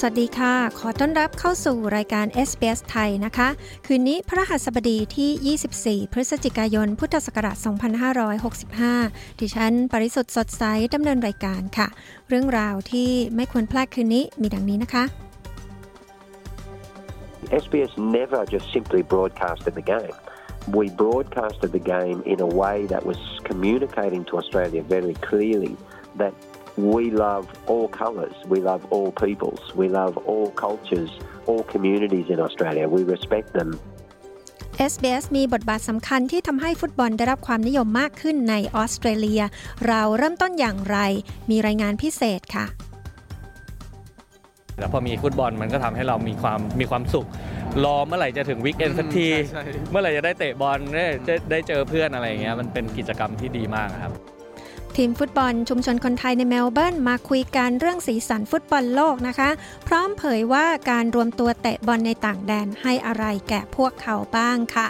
สวัสดีค่ะ ขอต้อนรับเข้าสู่รายการ SBS ไทยนะคะ คืนนี้พระหัสบดีที่ 24 พฤศจิกายน พุทธศักราช 2565 ดิฉัน ปริสุทธ์สดใสดำเนินรายการค่ะ เรื่องราวที่ไม่ควรพลาดคืนนี้มีดังนี้นะคะ SBS never just simply broadcasted the game. We broadcasted the game in a way that was communicating to Australia very clearly that we love all colours, we love all peoples, we love all cultures, all communities in Australia. We respect them. SBS มีบทบาทสำคัญที่ทำให้ฟุตบอลได้รับความนิยมมากขึ้นในออสเตรเลีย เราเริ่มต้นอย่างไร มีรายงานพิเศษค่ะ แล้วพอมีฟุตบอลมันก็ทำให้เรามีความมีความสุข รอเมื่อไหร่จะถึงวิกเอนสักที เมื่อไหร่จะได้เตะบอลได้ได้ได้เจอเพื่อนอะไรอย่างเงี้ยมันเป็นกิจกรรมที่ดีมากครับ ทีมฟุตบอล ชุมชนคนไทยในเมลเบิร์นมาคุยกันเรื่องสีสันฟุตบอลโลกนะคะ พร้อมเผยว่าการรวมตัวเตะบอลในต่างแดนให้อะไรแก่พวกเขาบ้างค่ะ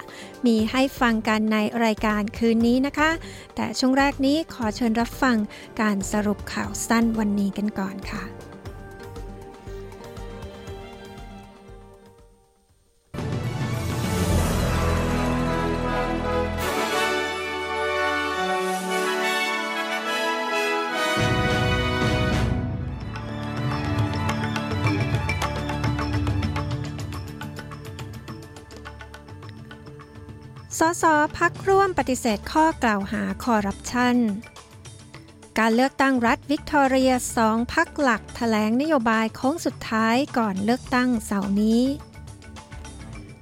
มีให้ฟังกันในรายการคืนนี้นะคะ แต่ช่วงแรกนี้ขอเชิญรับฟังการสรุปข่าวสั้นวันนี้กันก่อนค่ะ สสพักร่วมปฏิเสธข้อกล่าวหาคอร์รัปชัน การเลือกตั้งรัฐวิกตอเรียสองพักหลักถแถลงนโยบายโค้งสุดท้ายก่อนเลือกตั้งเสาร์นี้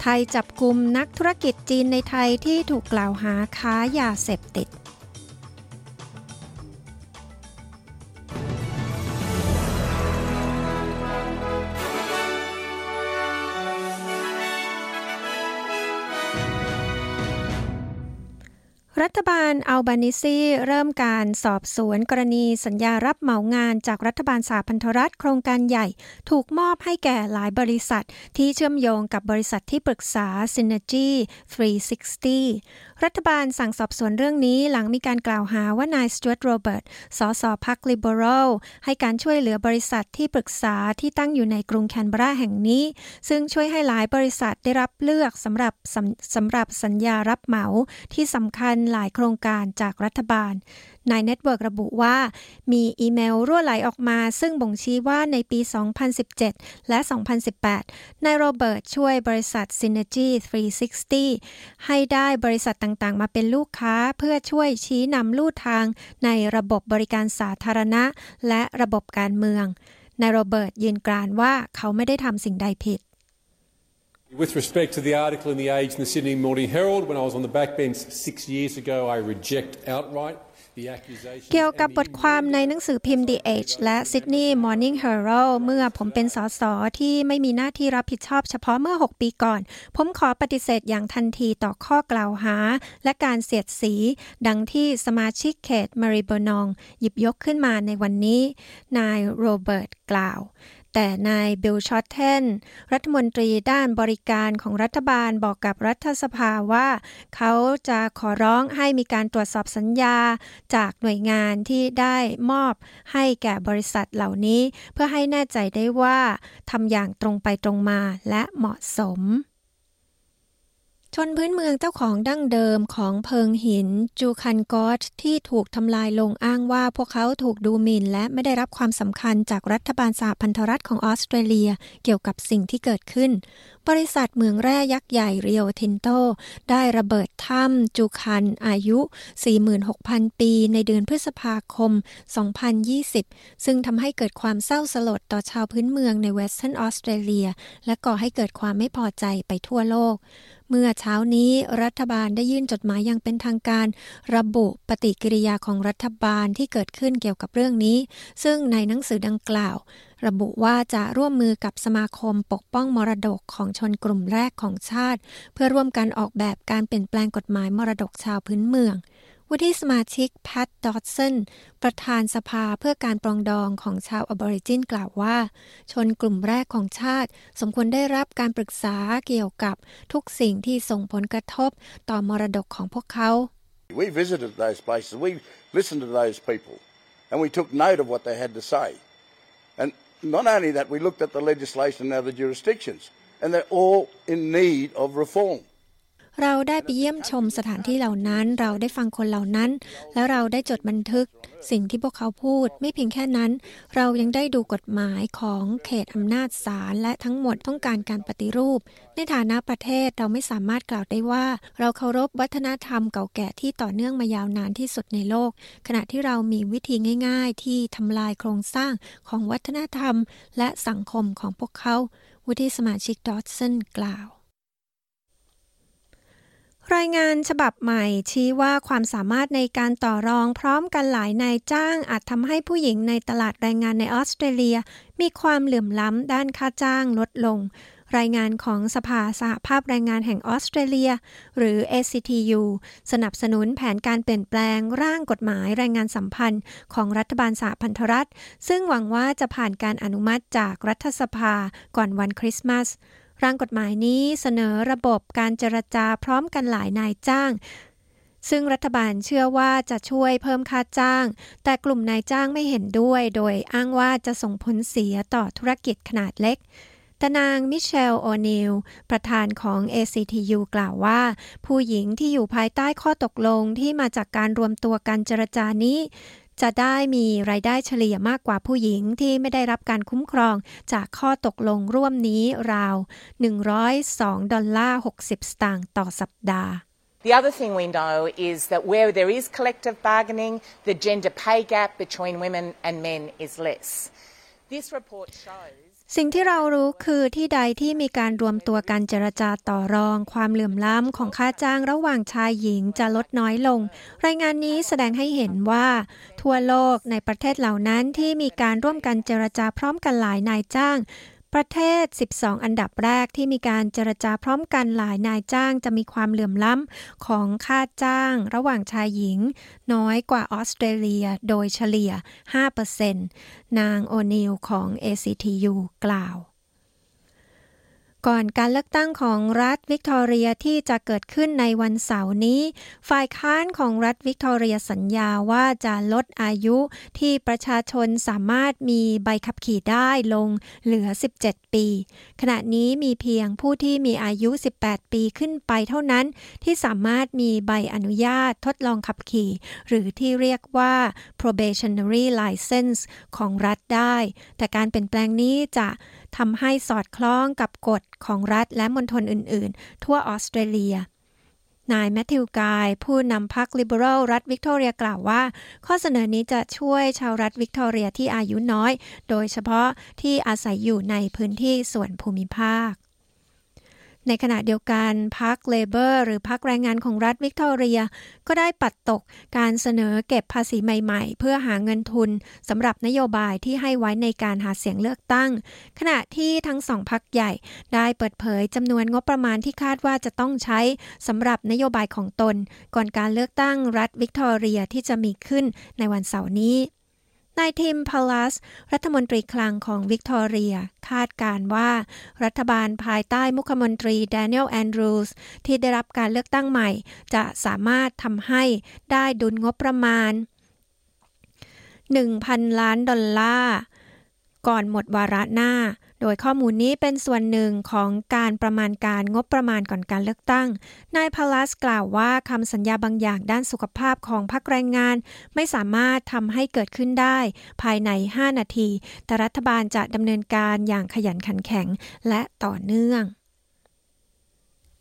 ไทยจับกลุ่มนักธุรกิจจีนในไทยที่ถูกกล่าวหาค้ายาเสพติด รัฐบาลอัลบานิซีเริ่มการสอบสวนกรณีสัญญารับเหมางานจากรัฐบาลสาพันธรัฐโครงการใหญ่ ถูกมอบให้แก่หลายบริษัท ที่เชื่อมโยงกับบริษัทที่ปรึกษา Synergy 360 รัฐบาลสั่งสอบสวนเรื่องนี้หลังมีการกล่าวหาว่านายสจวตโรเบิร์ต สสพรรคลิเบอรัลให้การช่วยเหลือบริษัทที่ปรึกษาที่ตั้งอยู่ในกรุงแคนเบราแห่งนี้ ซึ่งช่วยให้หลายบริษัทได้รับเลือกสำหรับสำสำหรับสัญญารับเหมาที่สำคัญหลายโครงการจากรัฐบาล Nine Network ระบุว่า มีอีเมลรั่วไหลออกมา ซึ่งบ่งชี้ว่าในปี 2017 และ 2018 นายโรเบิร์ตช่วยบริษัท Synergy 360 ให้ได้บริษัทต่างๆ มาเป็นลูกค้าเพื่อช่วยชี้นำลู่ทางในระบบบริการสาธารณะ และระบบการเมือง นายโรเบิร์ตยืนกรานว่าเขาไม่ได้ทำสิ่งใดผิด With respect to the article in The Age and the Sydney Morning Herald, when I was on the backbench six years ago, I reject outright. เกี่ยวกับบทความในหนังสือพิมพ์ The Age และ Sydney Morning Herald เมื่อผมเป็นสสที่ไม่มีหน้าที่รับผิดชอบเฉพาะเมื่อ 6 ปีก่อน ผมขอปฏิเสธอย่างทันทีต่อข้อกล่าวหา และการเสียดสี ดังที่สมาชิกเขตมาริโบนอง หยิบยกขึ้นมาในวันนี้ นายโรเบิร์ตกล่าว แต่นายบิลชอตเทนรัฐมนตรีด้านบริการของรัฐบาลบอกกับรัฐสภาว่า เขาจะขอร้องให้มีการตรวจสอบสัญญา จากหน่วยงานที่ได้มอบให้แก่บริษัทเหล่านี้ เพื่อให้แน่ใจได้ว่าทำอย่างตรงไปตรงมาและเหมาะสม ชนพื้นเมืองเจ้าของดั้งเดิมของเพิงหิน จูคันกอตที่ถูกทำลายลงอ้างว่าพวกเขาถูกดูหมิ่น และไม่ได้รับความสำคัญจากรัฐบาลสหพันธรัฐของออสเตรเลีย เกี่ยวกับสิ่งที่เกิดขึ้น บริษัทเมืองแร่ยักษ์ใหญ่เรียวทินโต ได้ระเบิดถ้ำจูคันอายุ 46,000 ปีในเดือนพฤษภาคม 2020 ซึ่งทำให้เกิดความเศร้าสลดต่อชาวพื้นเมืองในเวสเทิร์นออสเตรเลีย และก่อให้เกิดความไม่พอใจไปทั่วโลกเมื่อเช้านี้รัฐบาลได้ยื่นจดหมายอย่างเป็นทางการ ระบุปฏิกิริยาของรัฐบาลที่เกิดขึ้นเกี่ยวกับเรื่องนี้ ซึ่งในหนังสือดังกล่าว ระบุว่าจะร่วมมือกับสมาคมปกป้องมรดกของชนกลุ่มแรกของชาติ เพื่อร่วมกันออกแบบการเปลี่ยนแปลงกฎหมายมรดกชาวพื้นเมืองวุฒิสมาชิกแพตดอตสันประธานสภาเพื่อการปรองดองของชาวอบอริจินกล่าวว่า ชนกลุ่มแรกของชาติ สมควรได้รับการปรึกษาเกี่ยวกับทุกสิ่งที่ส่งผลกระทบต่อมรดกของพวกเขา We visited those places. We listened to those people, and we took note of what they had to say. And not only that, we looked at the legislation in other jurisdictions, and they're all in need of reform. เราได้ไปเยี่ยมชมสถานที่เหล่านั้น เราได้ฟังคนเหล่านั้น แล้วเราได้จดบันทึก สิ่งที่พวกเขาพูด ไม่เพียงแค่นั้น เรายังได้ดูกฎหมายของเขตอำนาจศาลและทั้งหมดต้องการการปฏิรูป ในฐานะประเทศเราไม่สามารถกล่าวได้ว่า เราเคารพวัฒนธรรมเก่าแก่ที่ต่อเนื่องมายาวนานที่สุดในโลก ขณะที่เรามีวิธีง่าย ๆ ที่ทำลายโครงสร้างของวัฒนธรรม และสังคมของพวกเขา วุฒิสมาชิกดอตสันกล่าว รายงานฉบับใหม่ชี้ว่าความสามารถในการต่อรองพร้อมกันหลายนายจ้างอาจทำให้ผู้หญิงในตลาดแรงงานในออสเตรเลีย มีความเหลื่อมล้ำด้านค่าจ้างลดลง รายงานของสภาสหภาพแรงงานแห่งออสเตรเลีย หรือ ACTU สนับสนุนแผนการเปลี่ยนแปลงร่างกฎหมายแรงงานสัมพันธ์ของรัฐบาลสหพันธรัฐ ซึ่งหวังว่าจะผ่านการอนุมัติจากรัฐสภาก่อนวันคริสต์มาส ร่างกฎหมายนี้เสนอระบบการเจรจาพร้อมกันหลายนายจ้าง ซึ่งรัฐบาลเชื่อว่าจะช่วยเพิ่มค่าจ้าง แต่กลุ่มนายจ้างไม่เห็นด้วย โดยอ้างว่าจะส่งผลเสียต่อธุรกิจขนาดเล็กแต่นางมิเชล โอนิล ประธานของ ACTU กล่าวว่า ผู้หญิงที่อยู่ภายใต้ข้อตกลงที่มาจากการรวมตัวกันเจรจานี้ จะได้มีรายได้เฉลี่ยมากกว่าผู้หญิงที่ไม่ได้รับการคุ้มครองจากข้อตกลงร่วมนี้ราว 102 ดอลลาร์60 สตางค์ต่อสัปดาห์ The other thing we know is that where there is collective bargaining, the gender pay gap between women and men is less. This report shows สิ่งที่เรารู้คือที่ใดที่มีการรวมตัวกันเจรจาต่อรอง ความเหลื่อมล้ำของค่าจ้างระหว่างชายหญิงจะลดน้อยลง รายงานนี้แสดงให้เห็นว่า ทั่วโลกในประเทศเหล่านั้นที่มีการร่วมกันเจรจาพร้อมกันหลายนายจ้าง ประเทศ 12 อันดับแรกที่มีการเจรจาพร้อมกันหลายนายจ้างจะมีความเหลื่อมล้ำของค่าจ้างระหว่างชายหญิง น้อยกว่าออสเตรเลียโดยเฉลี่ย 5%นางโอนิลของ ACTU กล่าว ก่อนการเลือกตั้งของรัฐวิกตอเรียที่จะเกิดขึ้นในวันเสาร์นี้ ฝ่ายค้านของรัฐวิกตอเรียสัญญาว่าจะลดอายุที่ประชาชนสามารถมีใบขับขี่ได้ลงเหลือ 17 ปี ขณะนี้มีเพียงผู้ที่มีอายุ 18 ปีขึ้นไปเท่านั้น ที่สามารถมีใบอนุญาตทดลองขับขี่ หรือที่เรียกว่า probationary license ของรัฐได้ แต่การเปลี่ยนแปลงนี้จะทำให้สอดคล้องกับกฎของรัฐและมณฑลอื่น ๆ ทั่วออสเตรเลีย นายแมทธิวกาย ผู้นำพรรคลิเบอรัลรัฐวิกตอเรียกล่าวว่า ข้อเสนอนี้จะช่วยชาวรัฐวิกตอเรียที่อายุน้อย โดยเฉพาะที่อาศัยอยู่ในพื้นที่ส่วนภูมิภาค ในขณะเดียวกันพรรค Labor หรือพรรคแรงงานของรัฐวิกตอเรีย ก็ได้ปัดตกการเสนอเก็บภาษีใหม่ๆ เพื่อหาเงินทุนสำหรับนโยบายที่ให้ไว้ในการหาเสียงเลือกตั้ง ขณะที่ทั้งสองพรรคใหญ่ได้เปิดเผยจำนวนงบประมาณที่คาดว่าจะต้องใช้สำหรับนโยบายของตน ก่อนการเลือกตั้งรัฐวิกตอเรียที่จะมีขึ้นในวันเสาร์นี้ นายทิมพาลัส รัฐมนตรีคลังของวิกตอเรีย คาดการณ์ว่ารัฐบาลภายใต้มุขมนตรีแดเนียลแอนดรูสที่ได้รับการเลือกตั้งใหม่ จะสามารถทำให้ได้ดุลงบประมาณ 1,000 ล้านดอลลาร์ ก่อนหมดวาระหน้า โดยข้อมูลนี้เป็นส่วนหนึ่งของการประมาณการงบประมาณก่อนการเลือกตั้ง นายพาลัสกล่าวว่าคำสัญญาบางอย่างด้านสุขภาพของพักแรงงาน ไม่สามารถทำให้เกิดขึ้นได้ ภายใน 5 นาที แต่รัฐบาลจะดำเนินการอย่างขยันขันแข็งและต่อเนื่อง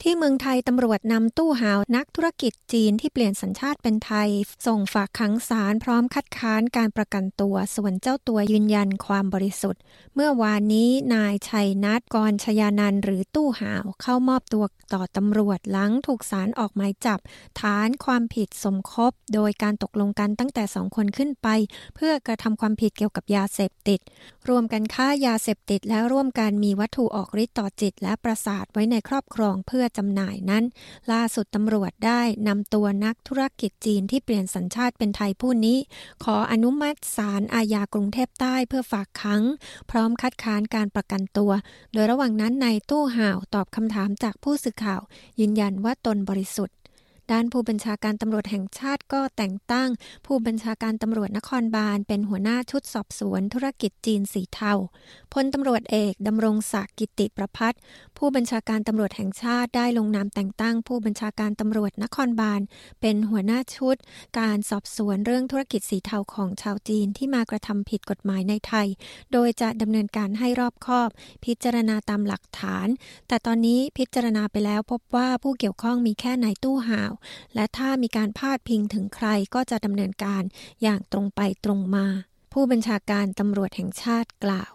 ที่เมืองไทยตำรวจนำตู้หาวนักธุรกิจจีนที่เปลี่ยนสัญชาติเป็นไทย ส่งฝากขังศาลพร้อมคัดค้านการประกันตัว ส่วนเจ้าตัวยืนยันความบริสุทธิ์ เมื่อวานนี้นายชัยนัทกรชยานันหรือตู้หาวเข้ามอบตัวต่อตำรวจหลังถูกศาลออกหมายจับ ฐานความผิดสมคบ โดยการตกลงกันตั้งแต่สองคนขึ้นไป เพื่อกระทำความผิดเกี่ยวกับยาเสพติด รวมกันฆ่ายาเสพติดและร่วมกันมีวัตถุออกฤทธิ์ต่อจิตและประสาทไว้ในครอบครองเพื่อจำหน่ายนั้น ล่าสุดตำรวจได้นำตัวนักธุรกิจจีนที่เปลี่ยนสัญชาติเป็นไทยผู้นี้ ขออนุมัติศาลอาญากรุงเทพใต้เพื่อฝากขัง พร้อมคัดค้านการประกันตัว โดยระหว่างนั้นนายตู้ห่าวตอบคำถามจากผู้สื่อข่าว ยืนยันว่าตนบริสุทธิ์ด้านผู้บัญชาการตำรวจแห่งชาติก็แต่งตั้ง ผู้บัญชาการตำรวจนครบาล เป็นหัวหน้าชุดสอบสวนธุรกิจจีนสีเทาพลตำรวจเอกดำรงศักดิ์กิติประพัฒผู้บัญชาการตำรวจแห่งชาติได้ลงนามแต่งตั้ง ผู้บัญชาการตำรวจนครบาล เป็นหัวหน้าชุด การสอบสวนเรื่องธุรกิจสีเทาของชาวจีนที่มากระทำผิดกฎหมายในไทย โดยจะดำเนินการให้รอบคอบ พิจารณาตามหลักฐาน แต่ตอนนี้พิจารณาไปแล้วพบว่าผู้เกี่ยวข้องมีแค่นายตู้ห่าว และถ้ามีการพาดพิงถึงใครก็จะดำเนินการอย่างตรงไปตรงมา ผู้บัญชาการตำรวจแห่งชาติกล่าว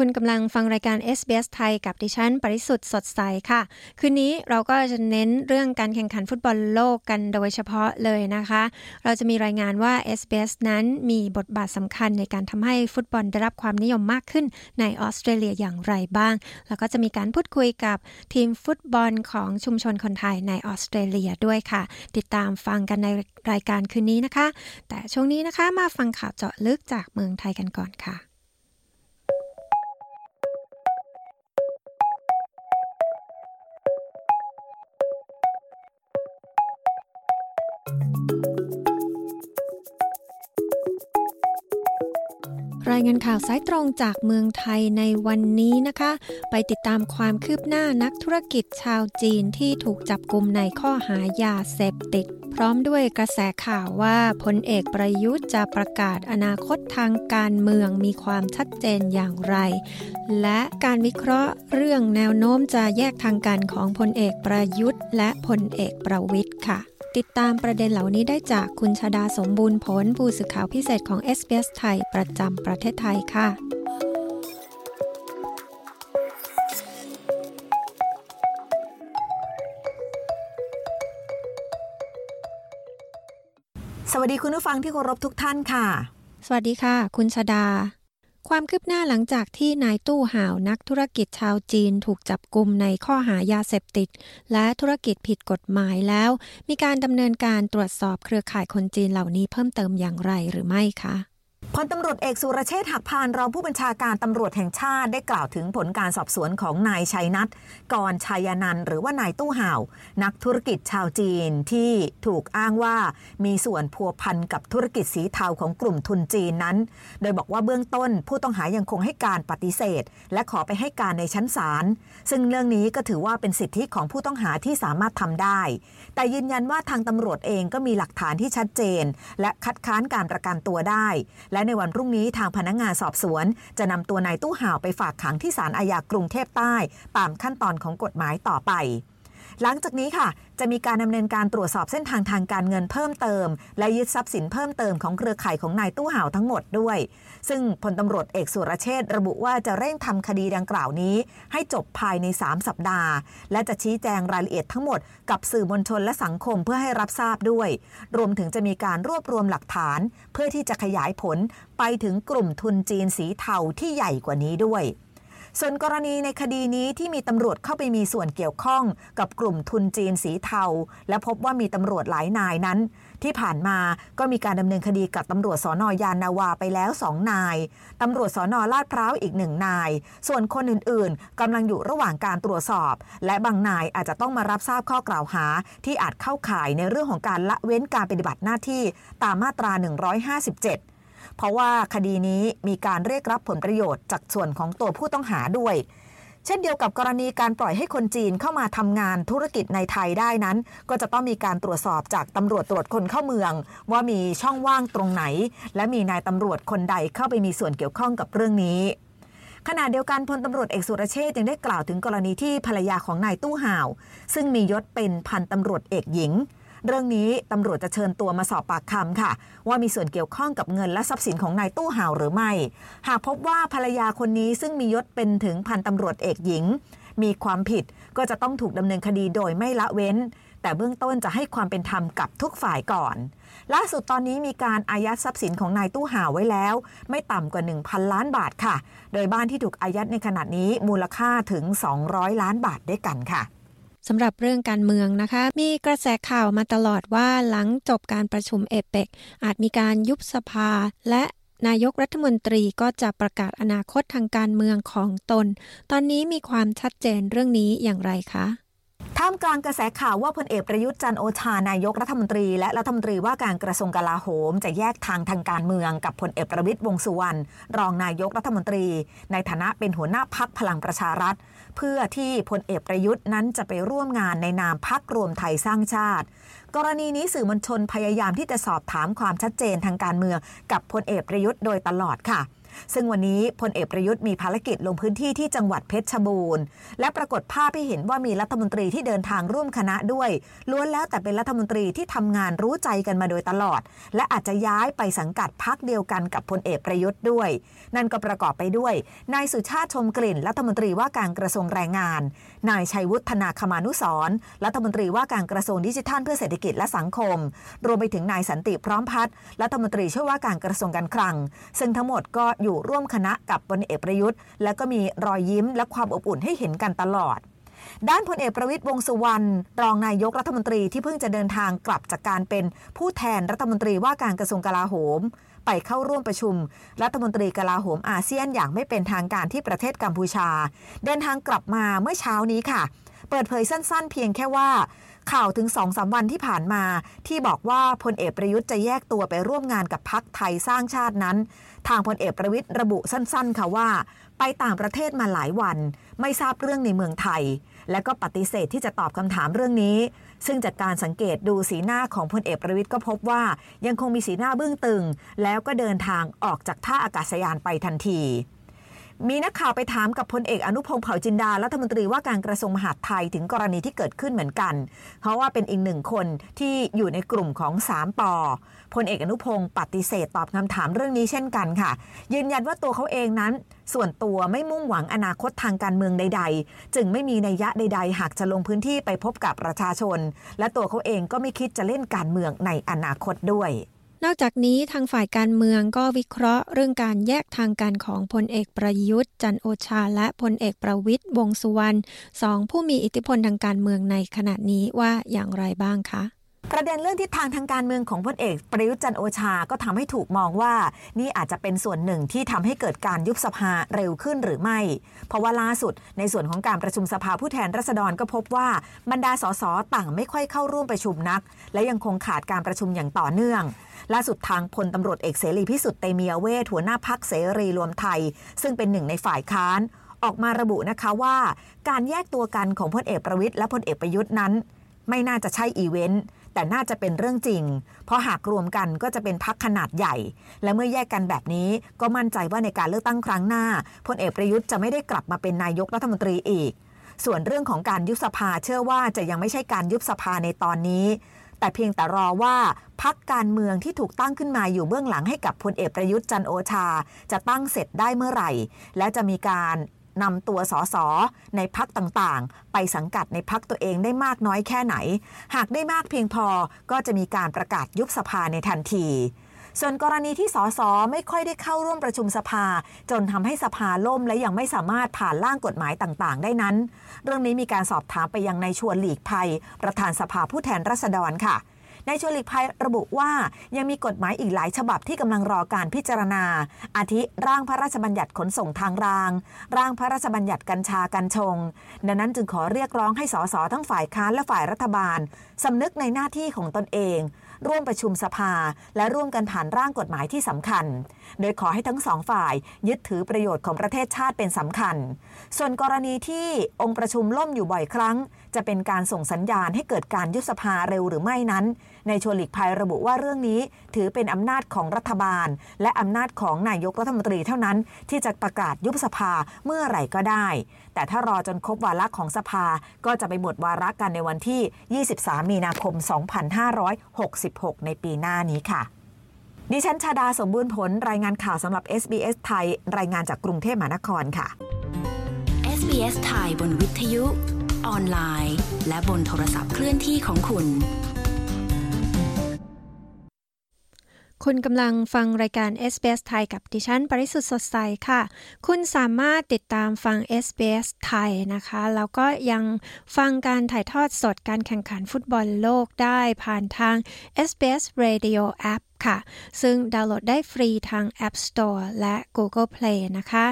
คุณกำลังฟังรายการ SBS ไทยกับดิฉัน ปริสุทธ์สดใสค่ะ คืนนี้เราก็จะเน้นเรื่องการแข่งขันฟุตบอลโลกกันโดยเฉพาะเลยนะคะ เราจะมีรายงานว่า SBS นั้นมีบทบาทสำคัญในการทำให้ฟุตบอลได้รับความนิยมมากขึ้นในออสเตรเลียอย่างไรบ้าง แล้วก็จะมีการพูดคุยกับทีมฟุตบอลของชุมชนคนไทยในออสเตรเลียด้วยค่ะ ติดตามฟังกันในรายการคืนนี้นะคะ แต่ช่วงนี้นะคะมาฟังข่าวเจาะลึกจากเมืองไทยกันก่อนค่ะ รายงานข่าวสายตรงจากเมืองไทยในวันนี้นะคะ ไปติดตามความคืบหน้านักธุรกิจชาวจีนที่ถูกจับกลุ่มในข้อหายาเสพติด พร้อมด้วยกระแสข่าวว่าพลเอกประยุทธ์จะประกาศอนาคตทางการเมืองมีความชัดเจนอย่างไร และการวิเคราะห์เรื่องแนวโน้มจะแยกทางการของพลเอกประยุทธ์ และพลเอกประวิทย์ค่ะ ติดตามประเด็นเหล่านี้ได้จากคุณชาดาสมบูรณ์ผลผู้สื่อข่าวพิเศษของ s อ s ไทย ประจำประเทศไทยค่ะ สวัสดีคุณผู้ฟังที่เคารพทุกท่านค่ะ สวัสดีค่ะ คุณชาดา ความคืบหน้าหลังจากที่นายตู้ห่าวนักธุรกิจชาวจีนถูกจับกลุมในข้อหายาเสพติด และธุรกิจผิดกฎหมายแล้ว มีการดำเนินการตรวจสอบเครือข่ายคนจีนเหล่านี้เพิ่มเติมอย่างไรหรือไม่คะ พลตำรวจเอกสุรเชษฐ์หักพานรองผู้บัญชาการตำรวจแห่งชาติได้กล่าวถึงผลการสอบสวนของนายชัยนัทกรชัยนันหรือว่านายตู้ห่าว นักธุรกิจชาวจีนที่ถูกอ้างว่ามีส่วนพัวพันกับธุรกิจสีเทาของกลุ่มทุนจีนนั้น โดยบอกว่าเบื้องต้นผู้ต้องหายังคงให้การปฏิเสธ และขอไปให้การในชั้นศาลซึ่งเรื่องนี้ก็ถือว่าเป็นสิทธิของผู้ต้องหาที่สามารถทำได้ แต่ยืนยันว่าทางตำรวจเองก็มีหลักฐานที่ชัดเจน และคัดค้านการประกันตัวได้ และในวันพรุ่งนี้ทางพนักงงานสอบสวน จะนำตัวนายตู้ห่าวไปฝากขังที่ศาลอาญากรุงเทพใต้ ตามขั้นตอนของกฎหมายต่อไป หลังจากนี้ค่ะ จะมีการดำเนินการตรวจสอบเส้นทางทางการเงินเพิ่มเติม และยึดทรัพย์สินเพิ่มเติมของเครือข่ายของนายตู้ห่าวทั้งหมดด้วย ซึ่งพลตำรวจเอกสุรเชษระบุว่าจะเร่งทำคดีดังกล่าวนี้ ให้จบภายใน 3 สัปดาห์ และจะชี้แจงรายละเอียดทั้งหมดกับสื่อมวลชนและสังคมเพื่อให้รับทราบด้วย รวมถึงจะมีการรวบรวมหลักฐาน เพื่อที่จะขยายผลไปถึงกลุ่มทุนจีนสีเทาที่ใหญ่กว่านี้ด้วยส่วนกรณีในคดีนี้ที่มีตำรวจเข้าไปมีส่วนเกี่ยวข้องกับกลุ่มทุนจีนสีเทา และพบว่ามีตำรวจหลายนายนั้น ที่ผ่านมาก็มีการดำเนินคดีกับตำรวจสอนอยานนาวาไปแล้วสองนายตำรวจสอนอลาดพร้าวอีกหนึ่งนาย ส่วนคนอื่นๆกำลังอยู่ระหว่างการตรวจสอบ และบางนายอาจจะต้องมารับทราบข้อกล่าวหา ที่อาจเข้าข่ายในเรื่องของการละเว้นการปฏิบัติหน้าที่ตามมาตรา 157เพราะว่าคดีนี้มีการเรียกรับผลประโยชน์จากส่วนของตัวผู้ต้องหาด้วย เช่นเดียวกับกรณีการปล่อยให้คนจีนเข้ามาทำงานธุรกิจในไทยได้นั้น ก็จะต้องมีการตรวจสอบจากตำรวจตรวจคนเข้าเมือง ว่ามีช่องว่างตรงไหน และมีนายตำรวจคนใดเข้าไปมีส่วนเกี่ยวข้องกับเรื่องนี้ขณะเดียวกันพลตำรวจเอกสุรเชษยังได้กล่าวถึงกรณีที่ภรรยาของนายตู้ห่าว ซึ่งมียศเป็นพันตำรวจเอกหญิง เรื่องนี้ตำรวจจะเชิญตัวมาสอบปากคำค่ะ ว่ามีส่วนเกี่ยวข้องกับเงินและทรัพย์สินของนายตู้ห่าวหรือไม่ หากพบว่าภรรยาคนนี้ซึ่งมียศเป็นถึงพันตำรวจเอกหญิง มีความผิดก็จะต้องถูกดำเนินคดีโดยไม่ละเว้น แต่เบื้องต้นจะให้ความเป็นธรรมกับทุกฝ่ายก่อน ล่าสุดตอนนี้มีการอายัดทรัพย์สินของนายตู้ห่าวไว้แล้ว ไม่ต่ำกว่า 1,000 ล้านบาทค่ะ โดยบ้านที่ถูกอายัดในขณะนี้มูลค่าถึง 200 ล้านบาทด้วยกันค่ะ สำหรับเรื่องการเมืองนะคะ มีกระแสข่าวมาตลอดว่าหลังจบการประชุมเอเปกอาจมีการยุบสภาและนายกรัฐมนตรีก็จะประกาศอนาคตทางการเมืองของตน ตอนนี้มีความชัดเจนเรื่องนี้อย่างไรคะท่ามกลางกระแสข่าวว่าพลเอกประยุทธ์จันโอชานายกรัฐมนตรี และรัฐมนตรีว่าการกระทรวงกลาโหม จะแยกทางทางการเมืองกับพลเอกประวิตยวงสุวรรณรองนายกรัฐมนตรี ในฐานะเป็นหัวหน้าพักพลังประชารัฐ เพื่อที่พลเอกประยุทธ์นั้นจะไปร่วมงานในนามพักรวมไทยสร้างชาติ กรณีนี้สื่อมวลชนพยายามที่จะสอบถามความชัดเจนทางการเมืองกับพลเอกประยุทธ์โดยตลอดค่ะ ซึ่งวันนี้พลเอกประยุทธ์มีภารกิจลงพื้นที่ที่จังหวัดเพชรบูรณ์ และปรากฏภาพให้เห็นว่ามีรัฐมนตรีที่เดินทางร่วมคณะด้วย ล้วนแล้วแต่เป็นรัฐมนตรีที่ทำงานรู้ใจกันมาโดยตลอด และอาจจะย้ายไปสังกัดพักเดียวกันกับพลเอกประยุทธ์ด้วย นั่นก็ประกอบไปด้วยนายสุชาติชมกลิ่น รัฐมนตรีว่าการกระทรวงแรงงาน นายชัยวุฒนาคมานุสรรัฐมนตรีว่าการกระทรวงดิจิทัลเพื่อเศรษฐกิจและสังคม รวมไปถึงนายสันติพร้อมพัฒน์รัฐมนตรีช่วยว่าการกระทรวงการคลัง ซึ่งทั้งหมดก็อยู่ร่วมคณะกับพลเอกประยุทธ์ และก็มีรอยยิ้มและความอบอุ่นให้เห็นกันตลอด ด้านพลเอกประวิตยวงสุวรรณรองนายกรัฐมนตรีที่เพิ่งจะเดินทางกลับจากการเป็นผู้แทนรัฐมนตรีว่าการกระทรวงกลาโหม ไปเข้าร่วมประชุม รัฐมนตรีกลาโหมอาเซียนอย่างไม่เป็นทางการที่ประเทศกัมพูชา เดินทางกลับมาเมื่อเช้านี้ค่ะ เปิดเผยสั้น ๆ เพียงแค่ว่าข่าวถึงสองสาวันที่ผ่านมา ที่บอกว่าพลเอกประยุทธ์จะแยกตัวไปร่วมงานกับพักไทยสร้างชาตินั้น ทางพลเอกประวิทย์ระบุสั้นๆ ค่ะว่า ไปต่างประเทศมาหลายวัน ไม่ทราบเรื่องในเมืองไทย และก็ปฏิเสธที่จะตอบคำถามเรื่องนี้ ซึ่งจากการสังเกตดูสีหน้าของพลเอกประวิทย์ก็พบว่า ยังคงมีสีหน้าบึ้งตึง แล้วก็เดินทางออกจากท่าอากาศยานไปทันที มีนักข่าวไปถามกับพลเอกอนุพงศ์เผ่าจินดารัฐมนตรีว่าการกระทรวงมหาดไทยถึงกรณีที่เกิดขึ้นเหมือนกัน เพราะว่าเป็นอีกหนึ่งคนที่อยู่ในกลุ่มของ3ปอพลเอกอนุพงศ์ปฏิเสธตอบคำถามเรื่องนี้เช่นกันค่ะ ยืนยันว่าตัวเขาเองนั้น ส่วนตัวไม่มุ่งหวังอนาคตทางการเมืองใด ๆ จึงไม่มีนัยยะใด ๆ หากจะลงพื้นที่ไปพบกับประชาชน และตัวเขาเองก็ไม่คิดจะเล่นการเมืองในอนาคตด้วย นอกจากนี้ทางฝ่ายการเมืองก็วิเคราะห์เรื่องการแยกทางการของพลเอกประยุทธ์ จันโอชา และพลเอกประวิทย์วงสุวรรณสองผู้มีอิทธิพลทางการเมืองในขณะนี้ว่าอย่างไรบ้างคะ ประเด็นเรื่องทิศทางทางการเมืองของพลเอกประยุทธ์จันโอชาก็ทำให้ถูกมองว่า นี่อาจจะเป็นส่วนหนึ่งที่ทำให้เกิดการยุบสภาเร็วขึ้นหรือไม่ เพราะว่าล่าสุดในส่วนของการประชุมสภาผู้แทนราษฎรก็พบว่าบรรดาสสต่างไม่ค่อยเข้าร่วมประชุมนัก และยังคงขาดการประชุมอย่างต่อเนื่อง ล่าสุดทางพลตำรวจเอกเสรีพิสุทธิ์เตมียเวทหัวหน้าพักเสรีรวมไทย ซึ่งเป็นหนึ่งในฝ่ายค้านออกมาระบุนะคะว่า การแยกตัวกันของพลเอกประวิทย์และพลเอกประยุทธ์นั้นไม่น่าจะใช่อีเวนต์ แต่น่าจะเป็นเรื่องจริง เพราะหากรวมกันก็จะเป็นพักขนาดใหญ่ และเมื่อแยกกันแบบนี้ก็มั่นใจว่าในการเลือกตั้งครั้งหน้าพลเอกประยุทธ์จะไม่ได้กลับมาเป็นนายกรัฐมนตรีอีก ส่วนเรื่องของการยุบสภาเชื่อว่าจะยังไม่ใช่การยุบสภาในตอนนี้ แต่เพียงแต่รอว่าพักการเมืองที่ถูกตั้งขึ้นมาอยู่เบื้องหลังให้กับพลเอกประยุทธ์จันโอชา จะตั้งเสร็จได้เมื่อไหร่ และจะมีการ นำตัวสสในพักต่างๆ ไปสังกัดในพักตัวเองได้มากน้อยแค่ไหน หากได้มากเพียงพอก็จะมีการประกาศยุบสภาในทันทีส่วนกรณีที่สสไม่ค่อยได้เข้าร่วมประชุมสภา จนทำให้สภาล่มและยังไม่สามารถผ่านร่างกฎหมายต่างๆ ได้นั้น เรื่องนี้มีการสอบถามไปยังในชวนหลีกภัย ประธานสภาผู้แทนราษฎรค่ะ ในชวนหลีกภัยระบุว่ายังมีกฎหมายอีกหลายฉบับที่กำลังรอการพิจารณา อาทิร่างพระราชบัญญัติขนส่งทางราง ร่างพระราชบัญญัติกัญชากัญชง ดังนั้นจึงขอเรียกร้องให้สสทั้งฝ่ายค้านและฝ่ายรัฐบาลสำนึกในหน้าที่ของตนเอง ร่วมประชุมสภา และร่วมกันผ่านร่างกฎหมายที่สำคัญ โดยขอให้ทั้งสองฝ่าย ยึดถือประโยชน์ของประเทศชาติเป็นสำคัญ ส่วนกรณีที่องค์ประชุมล่มอยู่บ่อยครั้ง จะเป็นการส่งสัญญาณให้เกิดการยุบสภาเร็วหรือไม่นั้น ในชวนหลีกภัยระบุว่าเรื่องนี้ถือเป็นอำนาจของรัฐบาล และอำนาจของนายกรัฐมนตรีเท่านั้น ที่จะประกาศยุบสภาเมื่อไหร่ก็ได้ แต่ถ้ารอจนครบวาระของสภาก็จะไปหมดวาระกันในวันที่ 23 มีนาคม 2566 ในปีหน้านี้ค่ะดิฉันชาดาสมบูรณ์ผลรายงานข่าวสำหรับ SBS ไทย รายงานจากกรุงเทพมหานครค่ะ SBS ไทยบนวิทยุ ออนไลน์ และบนโทรศัพท์เคลื่อนที่ของคุณ คุณกำลังฟังรายการ SBS ไทยกับดิฉัน ปริสุทธ์สดใสค่ะ คุณสามารถติดตามฟัง SBS ไทยนะคะ แล้วก็ยังฟังการถ่ายทอดสดการแข่งขันฟุตบอลโลกได้ผ่านทาง SBS Radio App ค่ะ ซึ่งดาวน์โหลดได้ฟรีทาง App Store และ Google Play นะคะ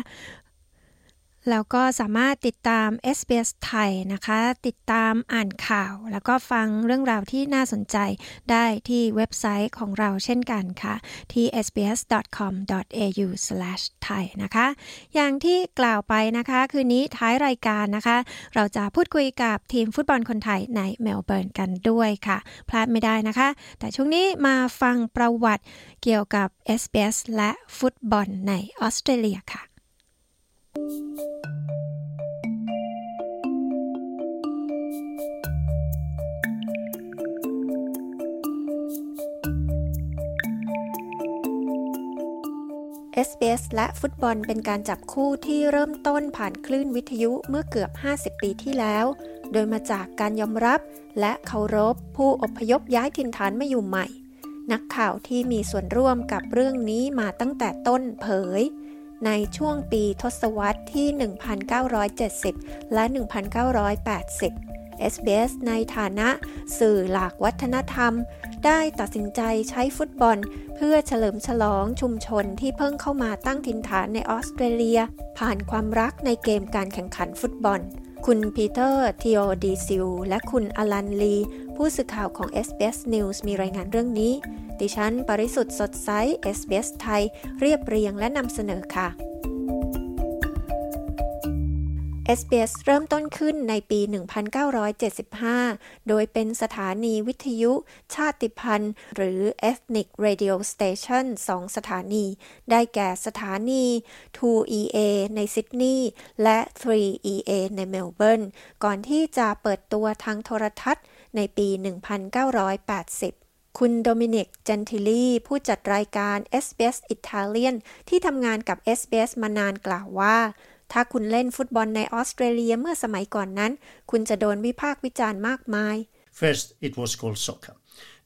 แล้วก็สามารถติดตาม SBS ไทยนะคะ ติดตามอ่านข่าว แล้วก็ฟังเรื่องราวที่น่าสนใจได้ที่เว็บไซต์ของเราเช่นกันค่ะ ที่ sbs.com.au/thai นะคะ อย่างที่กล่าวไปนะคะ คืนนี้ท้ายรายการนะคะ เราจะพูดคุยกับทีมฟุตบอลคนไทยในเมลเบิร์นกันด้วยค่ะ พลาดไม่ได้นะคะ แต่ช่วงนี้มาฟังประวัติเกี่ยวกับ SBS และฟุตบอลในออสเตรเลียค่ะ SBS และฟุตบอลเป็นการจับคู่ที่เริ่มต้นผ่านคลื่นวิทยุเมื่อเกือบ 50 ปีที่แล้ว โดยมาจากการยอมรับและเคารพผู้อพยพย้ายถิ่นฐานมาอยู่ใหม่ นักข่าวที่มีส่วนร่วมกับเรื่องนี้มาตั้งแต่ต้นเผย ในช่วงปีทศวรรษที่ 1970 และ 1980 SBS ในฐานะสื่อหลากวัฒนธรรม ได้ตัดสินใจใช้ฟุตบอล เพื่อเฉลิมฉลองชุมชนที่เพิ่งเข้ามาตั้งถิ่นฐานในออสเตรเลีย ผ่านความรักในเกมการแข่งขันฟุตบอล คุณปีเตอร์ทีโอดีซิลและคุณอลันลี ผู้สื่อข่าวของ SBS News มีรายงานเรื่องนี้ ดิฉัน ปาริสุทธิ์สดใส SBS ไทย เรียบเรียงและนำเสนอค่ะ SBS เริ่มต้นขึ้นในปี 1975 โดยเป็นสถานีวิทยุชาติพันธุ์ หรือ Ethnic Radio Station 2สถานี ได้แก่สถานี 2EA ในซิดนีย์และ 3EA ในเมลเบิร์น ก่อนที่จะเปิดตัวทางโทรทัศน์ในปี 1980คุณโดมินิกเจนทิลีผู้จัดรายการ SBS Italian ที่ทำงานกับ SBS มานานกล่าวว่า ถ้าคุณเล่นฟุตบอลในออสเตรเลียเมื่อสมัยก่อนนั้น คุณจะโดนวิพากษ์วิจารณ์มากมาย First, it was called soccer.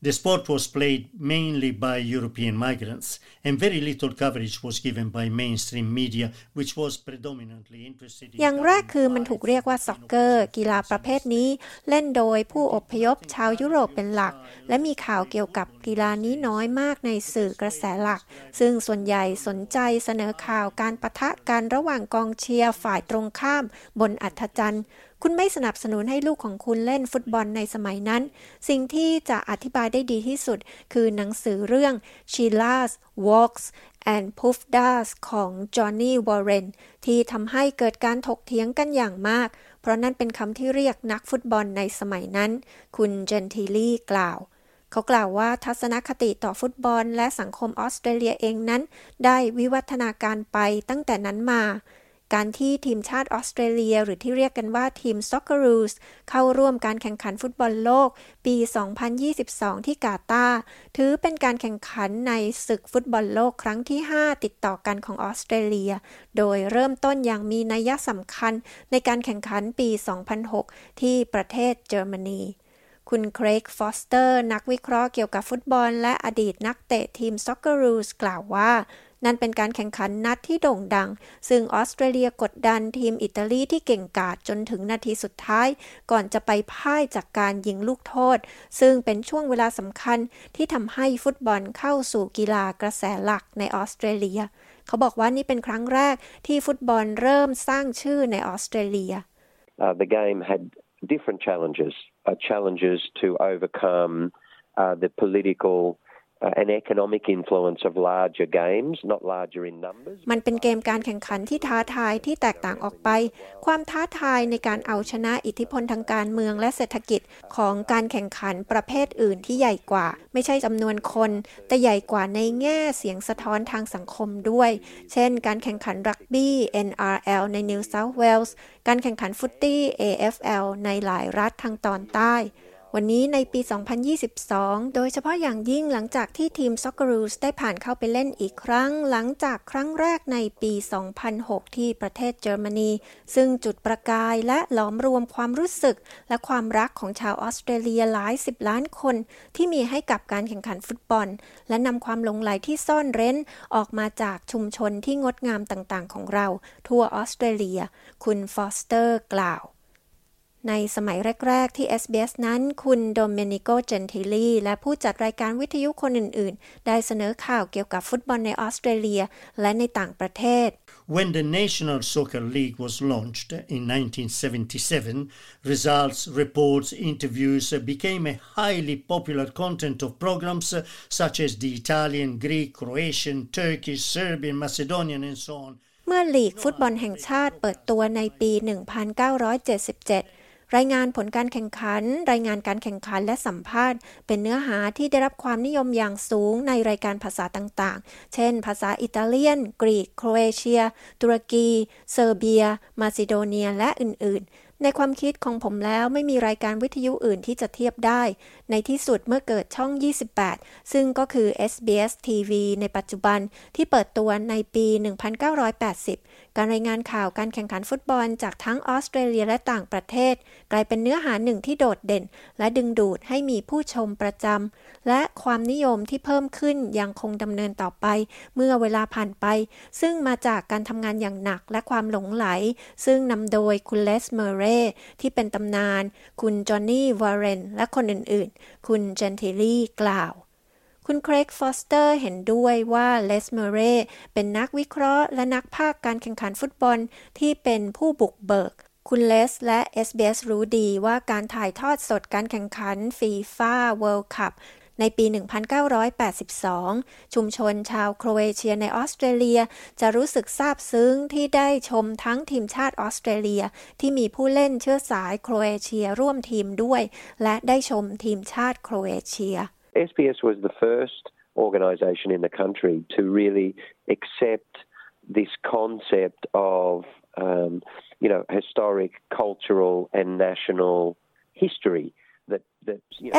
The sport was played mainly by European migrants, and very little coverage was given by mainstream media, which was predominantly interested in. อย่างแรกคือมันถูกเรียกว่าซ็อกเกอร์ กีฬาประเภทนี้ เล่นโดยผู้อพยพชาวยุโรปเป็นหลัก และมีข่าวเกี่ยวกับกีฬานี้น้อยมากในสื่อกระแสหลัก ซึ่งส่วนใหญ่สนใจเสนอข่าวการประทะกันระหว่างกองเชียร์ฝ่ายตรงข้าม บนอัธจันทร์ คุณไม่สนับสนุนให้ลูกของคุณเล่นฟุตบอลในสมัยนั้น สิ่งที่จะอธิบายได้ดีที่สุด คือหนังสือเรื่อง Sheila's Walks and Puff Das ของ Johnny Warren ที่ทำให้เกิดการถกเถียงกันอย่างมาก เพราะนั่นเป็นคำที่เรียกนักฟุตบอลในสมัยนั้น คุณเจนทีลีกล่าว เขากล่าวว่าทัศนคติต่อฟุตบอลและสังคมออสเตรเลียเองนั้น ได้วิวัฒนาการไปตั้งแต่นั้นมา การที่ทีมชาติออสเตรเลีย หรือที่เรียกกันว่าทีม Socceroos เข้าร่วมการแข่งขันฟุตบอลโลก ปี 2022 ที่กาตาร์ถือเป็นการแข่งขันในศึกฟุตบอลโลกครั้งที่ 5 ติดต่อกันของออสเตรเลีย โดยเริ่มต้นอย่างมีนัยสำคัญในการแข่งขันปี 2006 ที่ประเทศเยอรมนีคุณเครกฟอสเตอร์ นักวิเคราะห์เกี่ยวกับฟุตบอล และอดีตนักเตะทีม Socceroos กล่าวว่า นั่นเป็นการแข่งขันนัดที่โด่งดัง ซึ่งออสเตรเลียกดดันทีมอิตาลีที่เก่งกาจจนถึงนาทีสุดท้าย ก่อนจะไปพ่ายจากการยิงลูกโทษ ซึ่งเป็นช่วงเวลาสำคัญที่ทำให้ฟุตบอลเข้าสู่กีฬากระแสหลักในออสเตรเลีย เขาบอกว่านี่เป็นครั้งแรกที่ฟุตบอลเริ่มสร้างชื่อในออสเตรเลีย Uh, the game had different challenges, uh, challenges to overcome uh, the political an economic influence of larger games, not larger in numbers. มันเป็นเกมการแข่งขันที่ท้าทายที่แตกต่างออกไป ความท้าทายในการเอาชนะอิทธิพลทางการเมืองและเศรษฐกิจของการแข่งขันประเภทอื่นที่ใหญ่กว่า ไม่ใช่จำนวนคน แต่ใหญ่กว่าในแง่เสียงสะท้อนทางสังคมด้วย เช่น การแข่งขันรักบี้ NRL ใน New South Wales การแข่งขันฟุตตี้ AFL ในหลายรัฐทางตอนใต้ วันนี้ในปี 2022 โดยเฉพาะอย่างยิ่งหลังจากที่ทีม Socceroos ได้ผ่านเข้าไปเล่นอีกครั้ง หลังจากครั้งแรกในปี 2006 ที่ประเทศเยอรมนี ซึ่งจุดประกายและหลอมรวมความรู้สึก และความรักของชาวออสเตรเลียหลายสิบล้านคน ที่มีให้กับการแข่งขันฟุตบอล และนำความหลงใหลที่ซ่อนเร้น ออกมาจากชุมชนที่งดงามต่างๆ ของเรา ทั่วออสเตรเลีย คุณฟอสเตอร์กล่าว ในสมัยแรก ๆ ที่ SBS นั้น คุณโดเมนิโก เจนทิลีและผู้จัดรายการวิทยุคนอื่น ๆ ได้เสนอข่าวเกี่ยวกับฟุตบอลในออสเตรเลีย และในต่างประเทศ When the National Soccer League was launched in 1977, results, reports, interviews became a highly popular content of programs such as the Italian, Greek, Croatian, Turkish, Serbian, Macedonian, and so on. เมื่อลีกฟุตบอลแห่งชาติเปิดตัวในปี 1977 รายงานผลการแข่งขัน รายงานการแข่งขันและสัมภาษณ์ เป็นเนื้อหาที่ได้รับความนิยมอย่างสูงในรายการภาษาต่างๆ เช่น ภาษาอิตาเลียน กรีก โครเอเชีย ตุรกี เซอร์เบีย มาซิโดเนีย และอื่น ๆในความคิดของผมแล้วไม่มีรายการวิทยุอื่นที่จะเทียบได้ ในที่สุดเมื่อเกิดช่อง 28 ซึ่งก็คือ SBS TV ในปัจจุบันที่เปิดตัวในปี 1980 การรายงานข่าวการแข่งขันฟุตบอลจากทั้งออสเตรเลียและต่างประเทศ กลายเป็นเนื้อหาหนึ่งที่โดดเด่น และดึงดูดให้มีผู้ชมประจำและความนิยมที่เพิ่มขึ้นยังคงดำเนินต่อไป เมื่อเวลาผ่านไป ซึ่งมาจากการทำงานอย่างหนักและความหลงใหล ซึ่งนำโดยคุณเลสเมเรที่เป็นตำนาน คุณจอห์นนี่วาร์เรนและคนอื่นๆ คุณเจนเทลลี่กล่าว คุณเครกฟอสเตอร์เห็นด้วยว่าเลสเมเรเป็นนักวิเคราะห์ และนักพากย์การแข่งขันฟุตบอลที่เป็นผู้บุกเบิก คุณเลสและ SBS รู้ดีว่าการถ่ายทอดสดการแข่งขัน FIFA World Cupในปี 1982 ชุมชนชาวโครเอเชียในออสเตรเลียจะรู้สึกซาบซึ้งที่ได้ชมทั้งทีมชาติออสเตรเลีย ที่มีผู้เล่นเชื้อสายโครเอเชียร่วมทีมด้วย และได้ชมทีมชาติโครเอเชีย SBS was the first organisation in the country to really accept this concept of, um, you know, historic, cultural, and national history.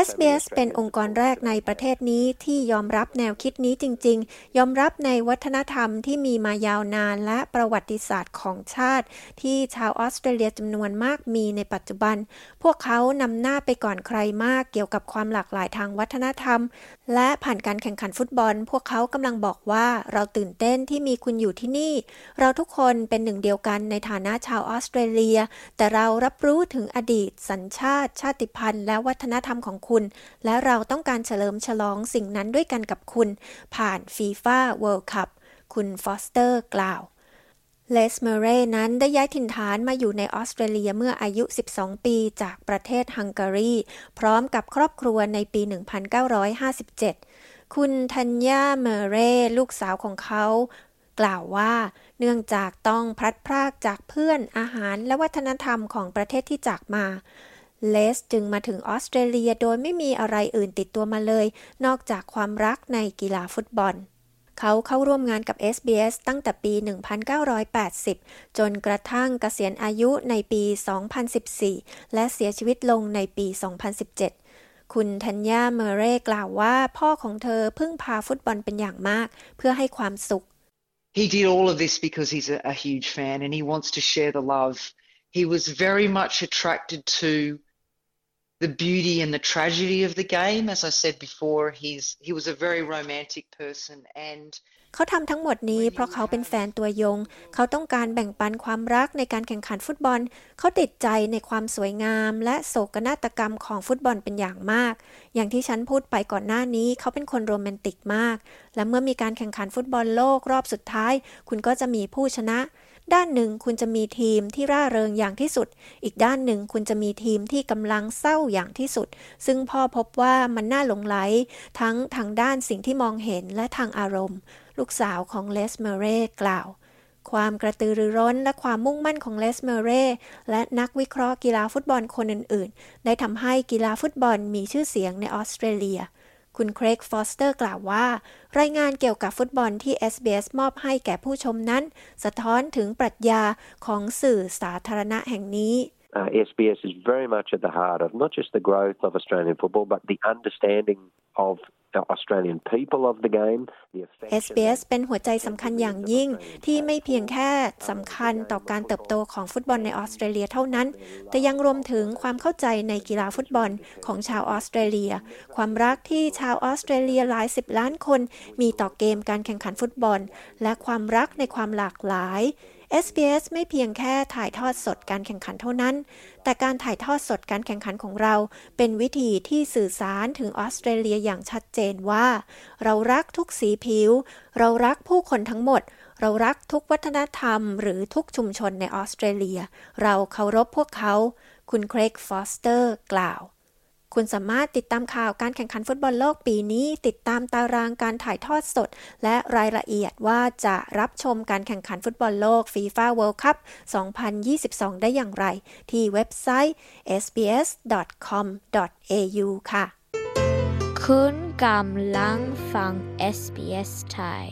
SBS เป็นองค์กรแรกในประเทศนี้ที่ยอมรับแนวคิดนี้จริง ๆ ยอมรับในวัฒนธรรมที่มีมายาวนานและประวัติศาสตร์ของชาติ ที่ชาวออสเตรเลียจำนวนมากมีในปัจจุบัน พวกเขานำหน้าไปก่อนใครมากเกี่ยวกับความหลากหลายทางวัฒนธรรม และผ่านการแข่งขันฟุตบอล พวกเขากำลังบอกว่าเราตื่นเต้นที่มีคุณอยู่ที่นี่ เราทุกคนเป็นหนึ่งเดียวกันในฐานะชาวออสเตรเลีย แต่เรารับรู้ถึงอดีต สัญชาติ ชาติพันธุ์ และวัฒนธรรมของคุณ และเราต้องการเฉลิมฉลองสิ่งนั้นด้วยกันกับคุณ ผ่าน FIFA World Cup คุณฟอสเตอร์กล่าวเลสเมเรนั้นได้ย้ายถิ่นฐานมาอยู่ในออสเตรเลียเมื่ออายุ 12 ปีจากประเทศฮังการี พร้อมกับครอบครัวในปี 1957 คุณทัญญาเมเรลูกสาวของเขา กล่าวว่า เนื่องจากต้องพลัดพรากจากเพื่อนอาหารและวัฒนธรรมของประเทศที่จากมา เลสจึงมาถึงออสเตรเลียโดยไม่มีอะไรอื่นติดตัวมาเลย นอกจากความรักในกีฬาฟุตบอล เขาเข้าร่วมงานกับ SBS ตั้งแต่ปี 1980 จนกระทั่งเกษียณอายุในปี 2014 และเสียชีวิตลงในปี 2017คุณธัญญาเมเร่กล่าวว่าพ่อของเธอพึ่งพาฟุตบอลเป็นอย่างมาก เพื่อให้ความสุข He did all of this because he's a, a huge fan and he wants to share the love. He was very much attracted to the beauty and the tragedy of the game. As I said before, he's he was a very romantic person and เขาทำทั้งหมดนี้เพราะเขาเป็นแฟนตัวยง เขาต้องการแบ่งปันความรักในการแข่งขันฟุตบอล เขาติดใจในความสวยงามและโศกนาฏกรรมของฟุตบอลเป็นอย่างมาก อย่างที่ฉันพูดไปก่อนหน้านี้ เขาเป็นคนโรแมนติกมาก และเมื่อมีการแข่งขันฟุตบอลโลกรอบสุดท้าย คุณก็จะมีผู้ชนะ ด้านหนึ่งคุณจะมีทีมที่ร่าเริงอย่างที่สุด อีกด้านหนึ่งคุณจะมีทีมที่กำลังเศร้าอย่างที่สุด ซึ่งพ่อพบว่ามันน่าหลงไหล ทั้งทางด้านสิ่งที่มองเห็นและทางอารมณ์ ลูกสาวของเลสเมเร่กล่าว ความกระตือรือร้นและความมุ่งมั่นของเลสเมเร่และนักวิเคราะห์กีฬาฟุตบอลคนอื่น ๆ ได้ทำให้กีฬาฟุตบอลมีชื่อเสียงในออสเตรเลีย คุณเครกฟอสเตอร์กล่าวว่า รายงานเกี่ยวกับฟุตบอลที่ SBS มอบให้แก่ผู้ชมนั้น สะท้อนถึงปรัชญาของสื่อสาธารณะแห่งนี้ Uh, SBS is very much at the heart of not just the growth of Australian football, but the understanding of the Australian people of the game, the affection. SBS เป็นหัวใจสำคัญอย่างยิ่งที่ไม่เพียงแค่สำคัญต่อการเติบโตของฟุตบอลในออสเตรเลียเท่านั้น แต่ยังรวมถึงความเข้าใจในกีฬาฟุตบอลของชาวออสเตรเลีย ความรักที่ชาวออสเตรเลียหลายสิบล้านคนมีต่อเกมการแข่งขันฟุตบอล และความรักในความหลากหลาย SBS ไม่เพียงแค่ถ่ายทอดสดการแข่งขันเท่านั้น แต่การถ่ายทอดสดการแข่งขันของเรา เป็นวิธีที่สื่อสารถึงออสเตรเลียอย่างชัดเจนว่า เรารักทุกสีผิว เรารักผู้คนทั้งหมด เรารักทุกวัฒนธรรม หรือทุกชุมชนในออสเตรเลีย เราเคารพพวกเขา คุณเครกฟอสเตอร์ กล่าว คุณสามารถติดตามข่าวการแข่งขันฟุตบอลโลกปีนี้ ติดตามตารางการถ่ายทอดสด และรายละเอียดว่าจะรับชมการแข่งขันฟุตบอลโลก FIFA World Cup 2022 ได้อย่างไร ที่เว็บไซต์ sbs.com.au ค่ะ คุณกำลังฟัง SBS Thai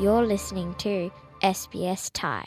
You're listening to SBS Thai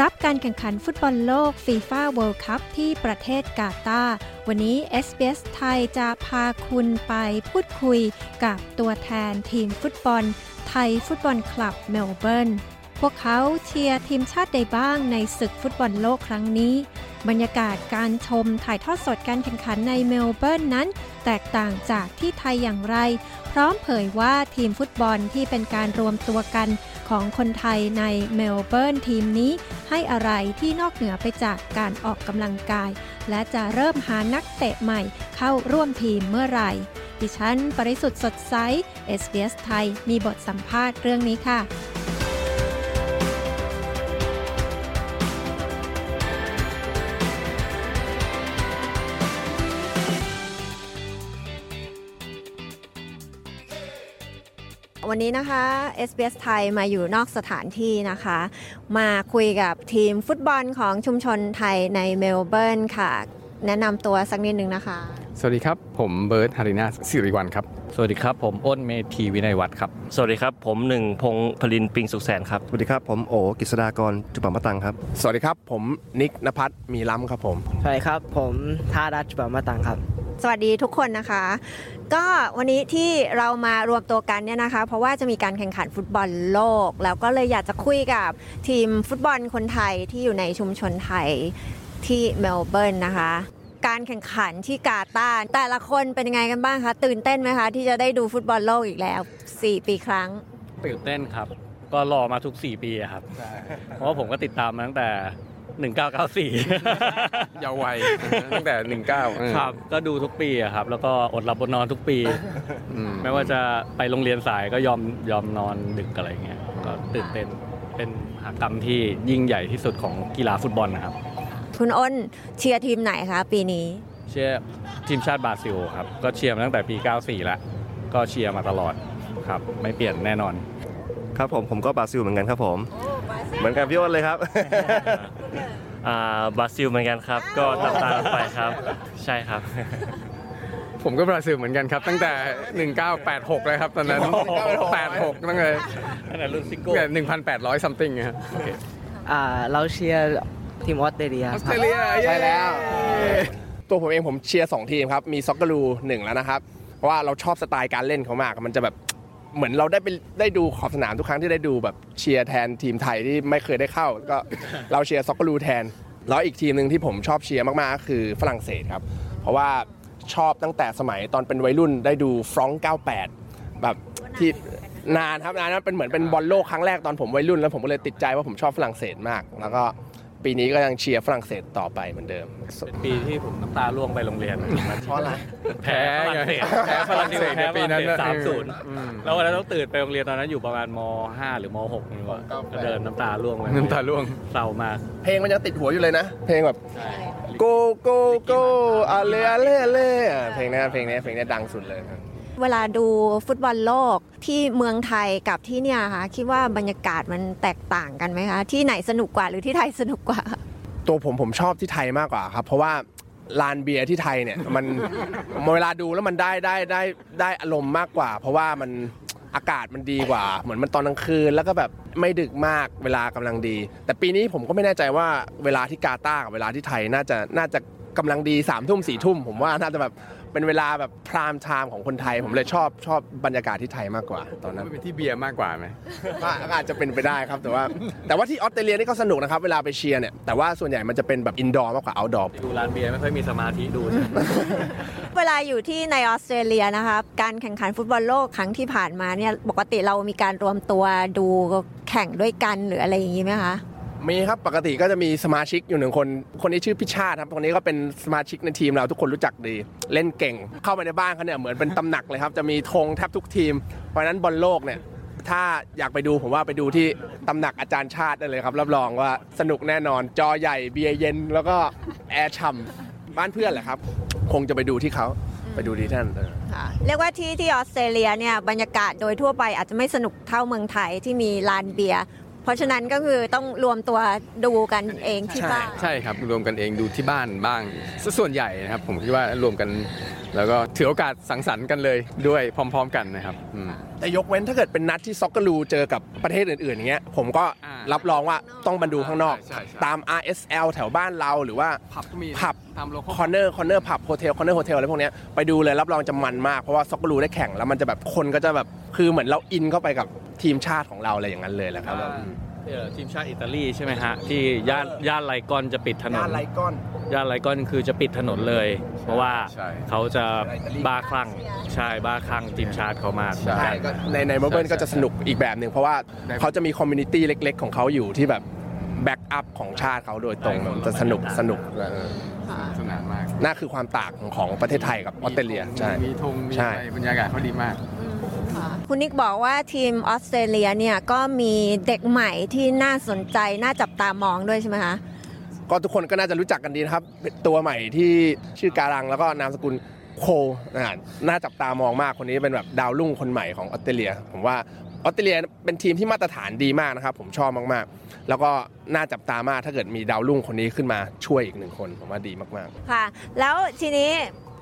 รับการแข่งขันฟุตบอลโลก FIFA World Cup ที่ประเทศกาตาร์วันนี้ SBS ไทยจะพาคุณไปพูดคุยกับตัวแทนทีมฟุตบอล Thai Football Club Melbourne พวกเขาเชียร์ทีมชาติใดบ้างในศึกฟุตบอลโลกครั้งนี้ บรรยากาศการชมถ่ายทอดสดการแข่งขันในเมลเบิร์นนั้น แตกต่างจากที่ไทยอย่างไร พร้อมเผยว่าทีมฟุตบอลที่เป็นการรวมตัวกัน ของคนไทยในเมลเบิร์นทีมนี้ ให้อะไรที่นอกเหนือไปจากการออกกำลังกาย และจะเริ่มหานักเตะใหม่เข้าร่วมทีมเมื่อไหร่ ดิฉัน ปริสุทธ์สดใส SBS ไทย มีบทสัมภาษณ์เรื่องนี้ค่ะ วันนี้นะคะ SBS ไทยมาอยู่นอกสถานที่นะคะ มาคุยกับทีมฟุตบอลของชุมชนไทยในเมลเบิร์นค่ะ แนะนำตัวสักนิดนึงนะคะ สวัสดีครับ ผมเบิร์ตฮารินาสิริวัลครับ สวัสดีครับ ผมอ้นเมธีวินัยวัฒน์ครับ สวัสดีครับ ผมหนึ่งพงษ์พลินปิงสุขแสนครับ สวัสดีครับ ผมโอกฤษดากรจุปามะตังครับ สวัสดีครับ ผมนิกนภัทรมีล้ำครับผม สวัสดีครับ ผมทาดัชจุปามะตังครับ สวัสดีทุกคนนะคะ ก็วันนี้ที่เรามารวมตัวกันเนี่ยนะคะ เพราะว่าจะมีการแข่งขันฟุตบอลโลก แล้วก็เลยอยากจะคุยกับทีมฟุตบอลคนไทยที่อยู่ในชุมชนไทยที่เมลเบิร์นนะคะ การแข่งขันที่กาตาร์แต่ละคนเป็นยังไงกันบ้างคะ ตื่นเต้นไหมคะ ที่จะได้ดูฟุตบอลโลกอีกแล้ว 4 ปีครั้ง ตื่นเต้นครับ ก็รอมาทุก 4 ปีอะครับ เพราะว่าผมก็ติดตามมาตั้งแต่ 1994เยาว์วัยตั้งแต่ 19ครับ ก็ดูทุกปีอะครับ แล้วก็อดหลับอดนอนทุกปี ไม่ว่าจะไปโรงเรียนสายก็ยอมยอมนอนดึกอะไรเงี้ย ก็ตื่นเต้น เป็นมหากรรมที่ยิ่งใหญ่ที่สุดของกีฬาฟุตบอลนะครับ คุณอ้นเชียร์ทีมไหนคะปีนี้ เชียร์ทีมชาติบราซิลครับ ก็เชียร์มาตั้งแต่ปี 94 แล้ว ก็เชียร์มาตลอดครับ ไม่เปลี่ยนแน่นอน ครับผมผมก็บราซิลเหมือนกันครับผม เหมือนกับพี่อ้นเลยครับ อ่าบราซิลเหมือนกันครับ ก็ตามตามๆไปครับ ใช่ครับ ผมก็บราซิลเหมือนกันครับ ตั้งแต่ 1986 เลยครับตอนนั้น 86 ตั้งแต่ตั้งแต่รุ่นซิโก้ตั้งแต่1,800 something ครับอ่าเราเชียร์ทีมออสเตรเลียออสเตรเลียใช่แล้ว ตัวผมเองผมเชียร์2ทีมครับ มี Socceroo หนึ่งแล้วนะครับ เพราะว่าเราชอบสไตล์การเล่นเขามาก มันจะแบบ เหมือนเราได้ไปได้ดูขอบสนามทุกครั้งที่ได้ดูแบบเชียร์แทนทีมไทยที่ไม่เคยได้เข้า ก็เราเชียร์ Socceroo แทน แล้วอีกทีมหนึ่งที่ผมชอบเชียร์มากๆก็คือฝรั่งเศสครับ เพราะว่าชอบตั้งแต่สมัยตอนเป็นวัยรุ่นได้ดูฟรองก์98 แบบที่นานครับนานนั้นเป็นเหมือนเป็นบอลโลกครั้งแรกตอนผมวัยรุ่นแล้วผมก็เลยติดใจว่าผมชอบฝรั่งเศสมากแล้วก็ ปีนี้ก็ยังเชียร์ฝรั่งเศสต่อไปเหมือนเดิม เป็นปีที่ผมน้ำตาร่วงไปโรงเรียนเพราะอะไรแพ้ฝรั่งเศสแพ้ฝรั่งเศสในปีนั้นสามศูนย์อืมแล้ววันนั้นต้องตื่นไปโรงเรียนตอนนั้นอยู่ประมาณม .5 หรือม .6 นี่ว่าก็เดินน้ำตาร่วงไปน้ำตาร่วงเศร้ามาก เพลงมันยังติดหัวอยู่เลยนะ เพลงแบบ go go go อาเลอาเลอาเลอะเพลงนี้เพลงนี้เพลงนี้ดังสุดเลยครับ เวลาดูฟุตบอลโลกที่เมืองไทยกับที่เนี่ยค่ะคิดว่าบรรยากาศมันแตกต่างกันไหมคะ ที่ไหนสนุกกว่าหรือที่ไทยสนุกกว่า ตัวผมผมชอบที่ไทยมากกว่าครับ เพราะว่าลานเบียร์ที่ไทยเนี่ยมันเวลาดูแล้วมันได้ได้ได้ได้อารมณ์มากกว่า เพราะว่ามันอากาศมันดีกว่า เหมือนมันตอนกลางคืน แล้วก็แบบไม่ดึกมากเวลากำลังดี แต่ปีนี้ผมก็ไม่แน่ใจว่าเวลาที่กาตาร์กับเวลาที่ไทยน่าจะน่าจะกำลังดีสามทุ่มสี่ทุ่มผมว่าน่าจะแบบ เป็นเวลาแบบ prime time ของคนไทย ผมเลยชอบชอบบรรยากาศที่ไทยมากกว่า ตอนนั้นมันเป็นที่เบียร์มากกว่าไหมก็อาจจะเป็นไปได้ครับแต่ว่า แต่ว่าที่ออสเตรเลียนี่ก็สนุกนะครับเวลาไปเชียร์เนี่ยแต่ว่าส่วนใหญ่มันจะเป็นแบบ indoor มากกว่า outdoorดูร้านเบียร์ไม่ค่อยมีสมาธิดู เวลาอยู่ที่ในออสเตรเลียนะคะการแข่งขันฟุตบอลโลกครั้งที่ผ่านมาเนี่ยปกติเรามีการรวมตัวดูแข่งด้วยกันหรืออะไรอย่างนี้ไหมคะ มีครับปกติก็จะมีสมาชิกอยู่หนึ่งคน คนนี้ชื่อพิชาติครับคนนี้ก็เป็นสมาชิกในทีมเราทุกคนรู้จักดี เล่นเก่ง เข้าไปในบ้านเขาเนี่ยเหมือนเป็นตำหนักเลยครับ จะมีธงแทบทุกทีม เพราะนั้นบอลโลกเนี่ยถ้าอยากไปดูผมว่าไปดูที่ตำหนักอาจารย์ชาติได้เลยครับ รับรองว่าสนุกแน่นอนจอใหญ่เบียร์เย็น แล้วก็แอร์ฉ่ำบ้านเพื่อนแหละครับ คงจะไปดูที่เขาไปดูที่ท่านเออค่ะเรียกว่าที่ที่ออสเตรเลียเนี่ยบรรยากาศโดยทั่วไปอาจจะไม่สนุกเท่าเมืองไทยที่มีลานเบียร์ เพราะฉะนั้นก็คือต้องรวมตัวดูกันเองที่ใช่บ้านใช่ครับรวมกันเองดูที่บ้านบ้างซะส่วนใหญ่นะครับ ผมคิดว่ารวมกัน แล้วก็ถือโอกาสสังสรรค์กันเลยด้วยพร้อม ๆ กันนะครับอืม แต่ยกเว้นถ้าเกิดเป็นนัดที่ Socceroo เจอกับประเทศอื่นๆอย่างเงี้ยผมก็รับรองว่าต้องมาดูข้างนอก ใช่ใช่ ตาม RSL แถวบ้านเราหรือว่าผับก็มีผับ ตาม local corner corner pub hotel Corner Hotel อะไรพวกเนี้ยไปดูเลยรับรองจะมันมาก เพราะว่า Socceroo ได้แข่งแล้วมันจะแบบคนก็จะแบบคือเหมือนเราอินเข้าไปกับทีมชาติของเราอะไรอย่างนั้นเลยแหละครับเอ่อ ทีมชาติอิตาลีใช่ไหมฮะ ที่ย่านย่าน Lygon จะปิดถนน ย่าน Lygon ย่าน Lygon คือจะปิดถนนเลย เพราะว่าเขาจะบ้าคลั่งใช่บ้าคลั่งทีมชาติเขามาก ใช่ก็ในในเมลเบิร์นก็จะสนุกอีกแบบหนึ่งเพราะว่าเขาจะมี community เล็ก ๆ ของเขาอยู่ที่แบบ back up ของชาติเขาโดยตรงมันจะสนุกสนุกเออสนานมากนั่นคือความต่างของประเทศไทยกับออสเตรเลียใช่ มีธงมีใช่ อะไรบรรยากาศเขาดีมาก คุณนิกบอกว่าทีมออสเตรเลียเนี่ยก็มีเด็กใหม่ที่น่าสนใจ น่าจับตามองด้วยใช่ไหมคะ ก็ทุกคนก็น่าจะรู้จักกันดีนะครับ ตัวใหม่ที่ชื่อการังแล้วก็นามสกุลโคอ่าน่าจับตามองมากคนนี้เป็นแบบดาวรุ่งคนใหม่ของออสเตรเลีย ผมว่าออสเตรเลียเป็นทีมที่มาตรฐานดีมากนะครับ ผมชอบมากๆ แล้วก็น่าจับตามากถ้าเกิดมีดาวรุ่งคนนี้ขึ้นมาช่วยอีกหนึ่งคน ผมว่าดีมากๆ ค่ะ แล้วทีนี้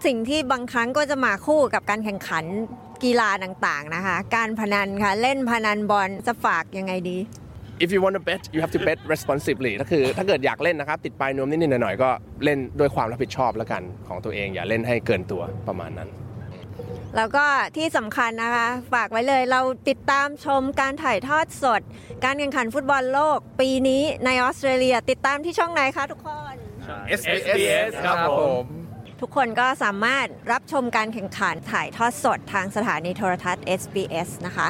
สิ่งที่บางครั้งก็จะมาคู่กับการแข่งขัน กีฬาต่างๆนะคะ การพนันค่ะ เล่นพนันบอลจะฝากยังไงดี if you want to bet you have to bet responsibly ก็คือถ้าเกิดอยากเล่นนะครับ ติดปลายนวมนิดๆหน่อยๆก็เล่นด้วยความรับผิดชอบแล้วกันของตัวเองอย่าเล่นให้เกินตัวประมาณนั้น แล้วก็ที่สำคัญนะคะ ฝากไว้เลยเราติดตามชมการถ่ายทอดสด การแข่งขันฟุตบอลโลก ปีนี้ในออสเตรเลีย ติดตมที่ช่องไหนคะทุกคน SBS ครับผม ทุกคนก็สามารถรับชมการแข่งขันถ่ายทอดสดทางสถานีโทรทัศน์ SBS นะคะ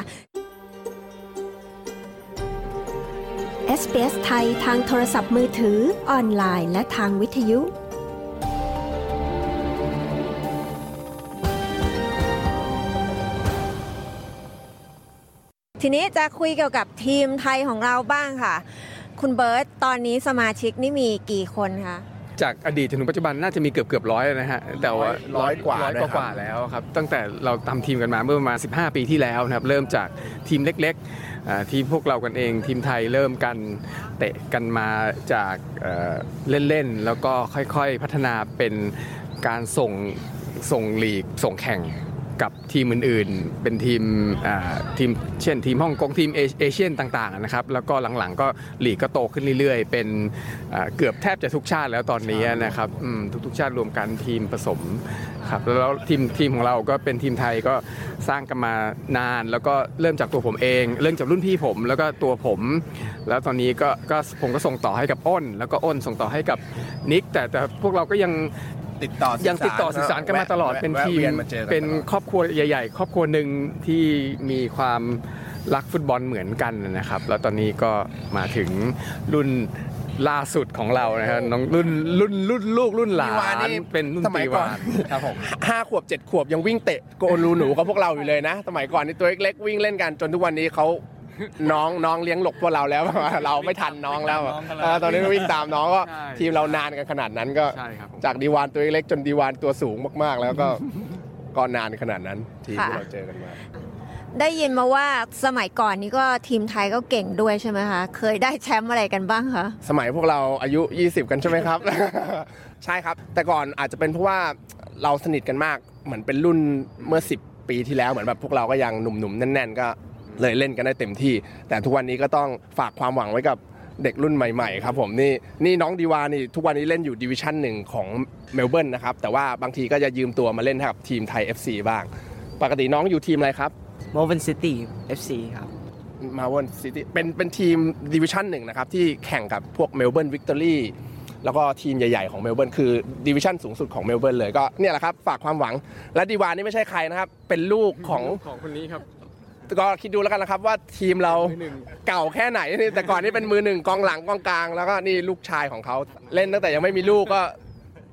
SBS ไทยทางโทรศัพท์มือถือ ออนไลน์ และทางวิทยุทีนี้จะคุยเกี่ยวกับทีมไทยของเราบ้างค่ะ คุณเบิร์ตตอนนี้สมาชิกนี่มีกี่คนคะ จากอดีตจนถึงปัจจุบันน่าจะมีเกือบเกือบร้อยนะฮะแต่ว่าร้อยกว่าร้อยด้วยครับกว่าแล้วครับตั้งแต่เราทำทีมกันมาเมื่อประมาณ 15 ปีที่แล้วนะครับเริ่มจากทีมเล็กๆอ่าทีมพวกเรากันเอง ทีมไทยเริ่มกันเตะกันมาจากเอ่อเล่นๆแล้วก็ค่อยๆพัฒนาเป็นการส่งส่งลีกส่งแข่ง กับทีมอื่นๆ เป็นทีมทีมเช่นทีมฮ่องกงทีมเอเชียนต่างๆนะครับแล้วก็หลังๆ ก็ลีกก็โตขึ้นเรื่อยๆ เป็นเกือบแทบจะทุกชาติแล้วตอนนี้นะครับทุกๆ ชาติรวมกันทีมผสมครับแล้วทีมทีมของเราก็เป็นทีมไทยก็สร้างกันมานาน แล้วก็เริ่มจากตัวผมเอง เริ่มจากรุ่นพี่ผม แล้วก็ตัวผม แล้วตอนนี้ก็ก็ผมก็ส่งต่อให้กับอ้น แล้วก็อ้นส่งต่อให้กับนิกแต่แต่พวกเราก็ยัง ติดต่อยังติดต่อสื่อสารกันมาตลอดแวะเป็นแวะทีมเวียนมาเจอกันเป็นตลอดครอบครัวใหญ่ ๆ ครอบครัวหนึ่งที่มีความรักฟุตบอลเหมือนกันนะครับ แล้วตอนนี้ก็มาถึงรุ่นล่าสุดของเรานะครับน้องรุ่นรุ่นรุ่นลูกรุ่นหลาตีวานนนี่เป็นรุ่นสมัยตีก่อวานนครับผมห้าขวบเจ็ดขวบยังวิ่งเตะโกนรูหนูกับพวกเราอยู่เลยนะ สมัยก่อนนี่ตัวเล็กๆวิ่งเล่นกันจนทุกวันนี้เขา น้องน้องเลี้ยงหลบพวกเราแล้ว เราไม่ทันน้องแล้วน้องกันแล้วเออตอนนี้วิ่งตามน้องก็ใช่ทีมเรานานกันขนาดนั้นก็ใช่ครับผมจากดีวานตัวเล็กจนดีวานตัวสูงมากๆ แล้วก็ก็นานขนาดนั้นทีมที่เราเจอกันมาได้ยินมาว่าสมัยก่อนนี้ก็ทีมไทยก็เก่งด้วยใช่ไหมคะเคยได้แชมป์อะไรกันบ้างคะสมัยพวกเราอายุ 20 กันใช่ไหมครับ ใช่ครับ แต่ก่อนอาจจะเป็นเพราะว่าเราสนิทกันมากเหมือนเป็นรุ่นเมื่อ 10 ปีที่แล้วเหมือนแบบพวกเราก็ยังหนุ่มๆแน่น ๆ ก็ เลยเล่นกันได้เต็มที่ แต่ทุกวันนี้ก็ต้องฝากความหวังไว้กับเด็กรุ่นใหม่ๆครับผมนี่นี่น้องดีวานี่ทุกวันนี้เล่นอยู่ดิวิชั่นหนึ่งของเมลเบิร์นนะครับแต่ว่าบางทีก็จะยืมตัวมาเล่นให้กับทีมไทย FC บ้าง ปกติน้องอยู่ทีมอะไรครับ m o v e n City FC ครับMelbourne City เป็นเป็นทีม division หนึ่งนะครับที่แข่งกับพวก Melbourne Victory แล้วก็ทีมใหญ่ๆของเมลเบิร์นคือ division สูงสุดของเมลเบิร์นเลยก็เนี่ยแหละครับฝากความหวังและดีวานนี่ไม่ใช่ใครนะครับเป็นลูกของของคนนี้ครับ ก็คิดดูแล้วกันนะครับว่าทีมเราเก่าแค่ไหนนี่แต่ก่อนนี่เป็นมือหนึ่งกองหลังกองกลาง แล้วก็นี่ลูกชายของเขาเล่นตั้งแต่ยังไม่มีลูกก็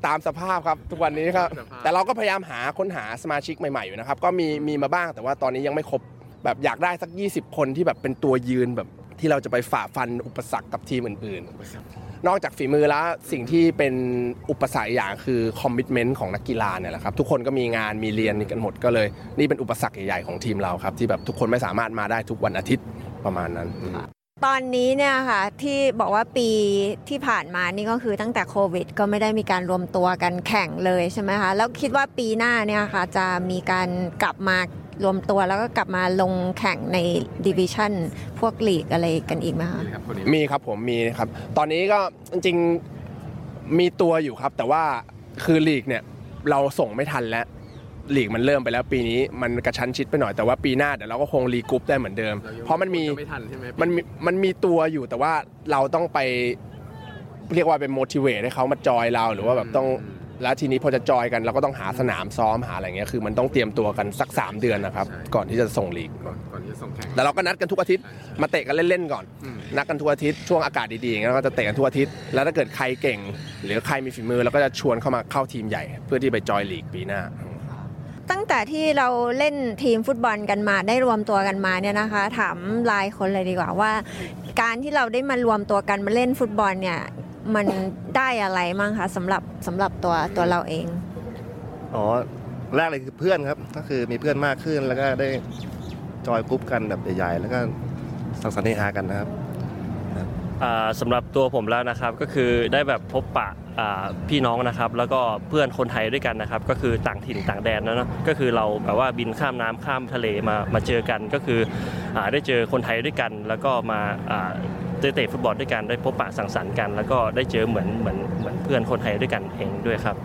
ตามสภาพครับทุกวันนี้ครับแต่เราก็พยายามหาค้นหาสมาชิกใหม่ๆอยู่นะครับก็มีมีมาบ้างแต่ว่าตอนนี้ยังไม่ครบแบบอยากได้สัก 20 คนที่แบบเป็นตัวยืนแบบ ที่เราจะไปฝ่าฟันอุปสรรคกับทีมอื่นๆ นอกจากฝีมือแล้วสิ่งที่เป็นอุปสรรคอีกอย่างคือคอมมิชเมนต์ของนักกีฬาเนี่ยแหละครับ ทุกคนก็มีงานมีเรียนกันหมดก็เลย นี่เป็นอุปสรรคใหญ่ๆของทีมเราครับ ที่แบบทุกคนไม่สามารถมาได้ทุกวันอาทิตย์ประมาณนั้น ตอนนี้เนี่ยค่ะที่บอกว่าปีที่ผ่านมานี่ก็คือตั้งแต่โควิด ก็ไม่ได้มีการรวมตัวกันแข่งเลยใช่ไหมคะแล้วคิดว่าปีหน้าเนี่ยค่ะจะมีการกลับมา รวมตัวแล้วก็กลับมาลงแข่งใน division พวกลีกอะไรกันอีกไหมคะมีครับผมมีครับ ตอนนี้ก็จริงๆมีตัวอยู่ครับ แต่ว่าคือลีกเนี่ยเราส่งไม่ทันแล้วลีกมันเริ่มไปแล้วปีนี้มันกระชั้นชิดไปหน่อยแต่ว่าปีหน้าเดี๋ยวเราก็คง regroup ได้เหมือนเดิม เพราะมันมีไม่ทันใช่ไหมมันมีมันมีตัวอยู่แต่ว่าเราต้องไปเรียกว่าเป็น motivate ให้เขามาจอยเราหรือว่าแบบต้อง แล้วทีนี้พอจะจอยกันเราก็ต้องหาสนามซ้อมหาอะไรเงี้ยคือมันต้องเตรียมตัวกันสัก 3 เดือนนะครับ ก่อนที่จะส่งลีกก่อนที่จะส่งแข่งแต่เราก็นัดกันทุกอาทิตย์มาเตะกันเล่นๆก่อน นัดกันทุกอาทิตย์ช่วงอากาศดีๆอย่างเงี้ยเราก็จะเตะกันทุกอาทิตย์แล้วถ้าเกิดใครเก่ง หรือใครมีฝีมือเราก็จะชวนเข้ามาเข้าทีมใหญ่ เพื่อที่ไปจอยลีกปีหน้า ตั้งแต่ที่เราเล่นทีมฟุตบอลกันมาได้รวมตัวกันมาเนี่ยนะคะ ถามรายคนเลยดีกว่าว่า การที่เราได้มารวมตัวกันมาเล่นฟุตบอลเนี่ย มันได้อะไรมั่งคะสำหรับสำหรับตัวตัวเราเอง อ๋อแรกเลยคือเพื่อนครับ ก็คือมีเพื่อนมากขึ้นแล้วก็ได้จอยกรุ๊ปกันแบบใหญ่ๆแล้วก็สังสรรค์เฮฮากันนะครับอ่าสำหรับตัวผมแล้วนะครับก็คือได้แบบพบปะอ่าพี่น้องนะครับ แล้วก็เพื่อนคนไทยด้วยกันนะครับ ก็คือต่างถิ่นต่างแดนนะเนอะก็คือเราแบบว่าบินข้ามน้ำข้ามทะเลมามาเจอกันก็คืออาได้เจอคนไทยด้วยกัน แล้วก็มาอ่า ได้เตะฟุตบอลด้วยกันได้พบปะสังสรรค์กัน แล้วก็ได้เจอเหมือนเหมือนเหมือนเพื่อนคนไทยด้วยกันเองด้วยครับ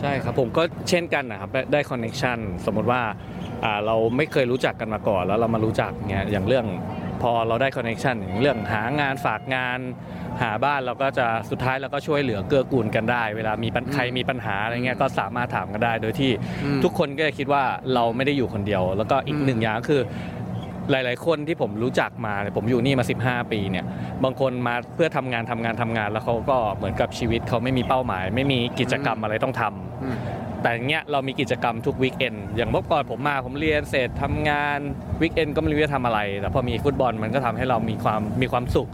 ใช่ครับผมก็เช่นกันนะครับได้ได้ connection สมมติว่าอ่าเราไม่เคยรู้จักกันมาก่อนแล้วเรามารู้จักเงี้ยอย่างเรื่องพอเราได้ connection อย่างเรื่องหางานฝากงานหาบ้านเราก็จะสุดท้ายเราก็ช่วยเหลือเกื้อกูลกันได้ เวลามีปัญใครมีปัญหาอะไรเงี้ยก็สามารถถามกันได้ โดยที่อืมทุกคนก็จะคิดว่าเราไม่ได้อยู่คนเดียว แล้วก็อีกหนึ่งอย่างก็คือ หลาย ๆ คนที่ผมรู้จักมาเนี่ยผมอยู่นี่มา 15 ปีเนี่ยบางคนมาเพื่อทำงานทำงานทำงานแล้วเขาก็เหมือนกับชีวิตเขาไม่มีเป้าหมาย ไม่มีกิจกรรมอะไรต้องทำแต่อย่างเงี้ยเรามีกิจกรรมทุกวีคเอนอย่างเมื่อก่อนผมมาผมเรียนเสร็จทำงานวีคเอนก็ไม่รู้จะทำอะไร แต่พอมีฟุตบอลมันก็ทำให้เรามีความมีความสุข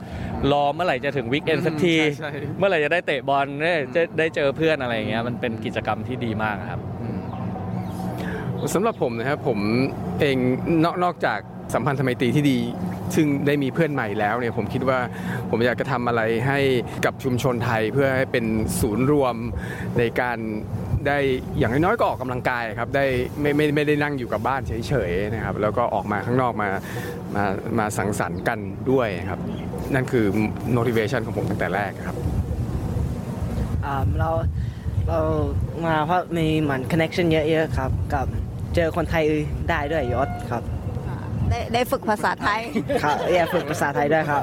รอเมื่อไหร่จะถึงวีคเอนสักที ใช่ใช่ เมื่อไหร่จะได้เตะบอลได้จะได้เจอเพื่อนอะไรอย่างเงี้ยมันเป็นกิจกรรมที่ดีมากครับ สำหรับผมนะครับผมเองนอกนอกจาก สัมพันธไมตรีที่ดี ซึ่งได้มีเพื่อนใหม่แล้วเนี่ยผมคิดว่าผมอยากจะทำอะไรให้กับชุมชนไทยเพื่อให้เป็นศูนย์รวมในการได้อย่างน้อยๆก็ออกกำลังกายครับได้ไม่ไม่ไม่ได้นั่งอยู่กับบ้านเฉยๆนะครับแล้วก็ออกมาข้างนอกมามามาสังสรรค์กันด้วยครับ นั่นคือ motivation ของผมตั้งแต่แรกครับเราเรามาเพราะมีเหมือน connection เยอะๆครับ กับเจอคนไทยได้ด้วยยศครับ ได้ได้ฝึกภาษาไทย ครับอยากฝึกภาษาไทยด้วยครับ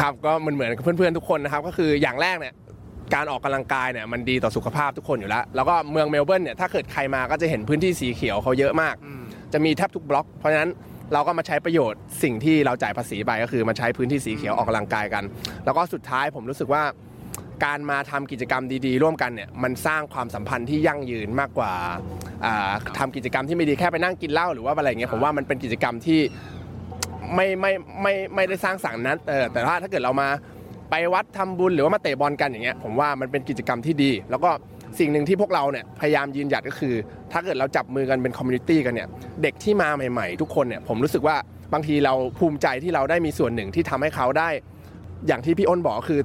ครับก็มันเหมือนกับเพื่อนๆทุกคนนะครับ ก็คืออย่างแรกเนี่ยการออกกำลังกายเนี่ยมันดีต่อสุขภาพทุกคนอยู่แล้ว แล้วก็เมืองเมลเบิร์นเนี่ยถ้าเกิดใครมาก็จะเห็นพื้นที่สีเขียวเขาเยอะมาก จะมีแทบทุกบล็อก เพราะฉะนั้นเราก็มาใช้ประโยชน์สิ่งที่เราจ่ายภาษีไปก็คือมาใช้พื้นที่สีเขียวออกกำลังกายกัน แล้วก็สุดท้ายผมรู้สึกว่า การมาทำกิจกรรมดีๆ ร่วมกันเนี่ยมันสร้างความสัมพันธ์ที่ยั่งยืนมากกว่าอ่าทำกิจกรรมที่ไม่ดีแค่ไปนั่งกินเหล้าหรือว่าอะไรอย่างเงี้ยผมว่ามันเป็นกิจกรรมที่ไม่ไม่ไม่ไม่ได้สร้างสรรค์นั้นเออแต่ว่าถ้าเกิดเรามาไปวัดทำบุญหรือว่ามาเตะบอลกันอย่างเงี้ยผมว่ามันเป็นกิจกรรมที่ดี แล้วก็สิ่งหนึ่งที่พวกเราเนี่ยพยายามยืนหยัดก็คือ ถ้าเกิดเราจับมือกันเป็น community กันเนี่ยเด็กที่มาใหม่ๆ ทุกคนเนี่ยผมรู้สึกว่าบางทีเราภูมิใจที่เราได้มีส่วนหนึ่งที่ทำให้เขาได้ อย่างที่พี่อ้นบอกคือ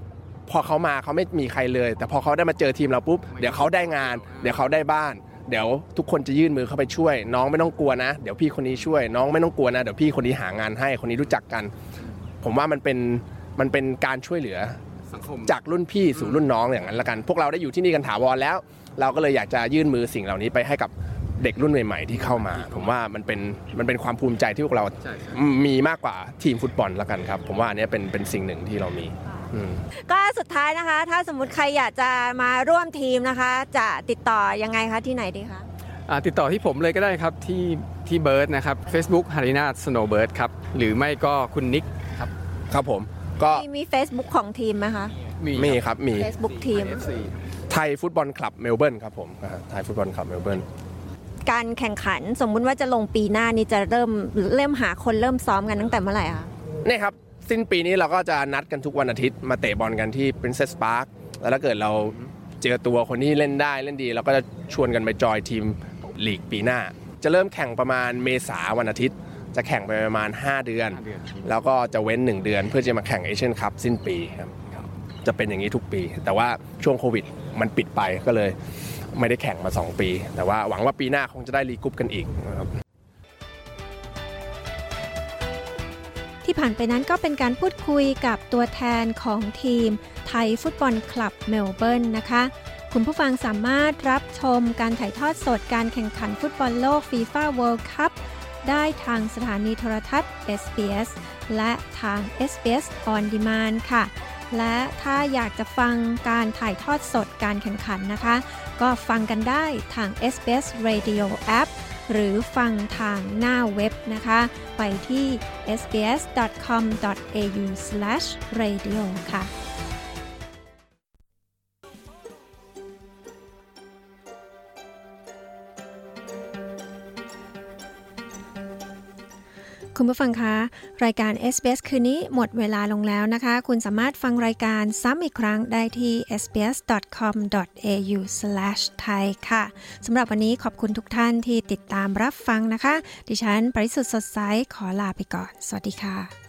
พอเขามาเขาไม่มีใครเลย แต่พอเขาได้มาเจอทีมเราปุ๊บเดี๋ยวเขาได้งาน เดี๋ยวเขาได้บ้าน เดี๋ยวทุกคนจะยื่นมือเข้าไปช่วย น้องไม่ต้องกลัวนะ เดี๋ยวพี่คนนี้ช่วย น้องไม่ต้องกลัวนะเดี๋ยวพี่คนนี้หางานให้คนนี้รู้จักกัน ผมว่ามันเป็นมันเป็นการช่วยเหลือสังคมจากรุ่นพี่สู่รุ่นน้องอย่างนั้นละกัน พวกเราได้อยู่ที่นี่กันถาวรแล้ว เราก็เลยอยากจะยื่นมือสิ่งเหล่านี้ไปให้กับเด็กรุ่นใหม่ ๆ ที่เข้ามา ผมว่ามันเป็นมันเป็นความภูมิใจที่พวกเรา มีมากกว่าทีมฟุตบอลละกันครับ ผมว่าอันเนี้ยเป็นเป็นสิ่งหนึ่งที่เรามีอืม ก็สุดท้ายนะคะ ถ้าสมมุติใครอยากจะมาร่วมทีมนะคะ จะติดต่อยังไงคะที่ไหนดีคะอ่าติดต่อที่ผมเลยก็ได้ครับที่ที่เบิร์ดนะครับ Facebook ฮารินาสโนเบิร์ดครับหรือไม่ก็คุณนิกครับครับผมก็มีมี Facebook ของทีมไหมคะ มีครับมี Facebook ทีมไทยฟุตบอลคลับเมลเบิร์นครับผมอ่าไทยฟุตบอลคลับเมลเบิร์นการแข่งขันสมมุติว่าจะลงปีหน้านี้จะเริ่มเริ่มหาคนเริ่มซ้อมกันตั้งแต่เมื่อไหร่คะนี่ครับ สิ้นปีนี้เราก็จะนัดกันทุกวันอาทิตย์มาเตะบอลกันที่ Princess Park แล้วถ้าเกิดเราเจอตัวคนที่เล่นได้เล่นดี เราก็จะชวนกันไปจอยทีมลีกปีหน้า จะเริ่มแข่งประมาณเมษาวันอาทิตย์ จะแข่งไปประมาณ 5 เดือน แล้วก็จะเว้น 1 เดือน เพื่อจะมาแข่ง Asian Cup สิ้นปีครับจะเป็นอย่างนี้ทุกปี แต่ว่าช่วงโควิดมันปิดไปก็เลยไม่ได้แข่งมา 2 ปี แต่ว่าหวังว่าปีหน้าคงจะได้ regroup กันอีกนะครับ ที่ผ่านไปนั้นก็เป็นการพูดคุยกับตัวแทนของทีมไทยฟุตบอลคลับเมลเบิร์นนะคะ คุณผู้ฟังสามารถรับชมการถ่ายทอดสดการแข่งขันฟุตบอลโลก FIFA World Cup ได้ทางสถานีโทรทัศน์ SBS และทาง SBS On Demand ค่ะ และถ้าอยากจะฟังการถ่ายทอดสดการแข่งขันนะคะ ก็ฟังกันได้ทาง SBS Radio App หรือฟังทางหน้าเว็บนะคะ ไปที่ sbs.com.au/radio ค่ะ คุณผู้ฟังคะ รายการ SBS คืนนี้หมดเวลาลงแล้วนะคะ คุณสามารถฟังรายการซ้ำอีกครั้งได้ที่ sbs.com.au/thai ค่ะสำหรับวันนี้ขอบคุณทุกท่านที่ติดตามรับฟังนะคะ ดิฉันปริสุทธ์สดใสขอลาไปก่อน สวัสดีค่ะ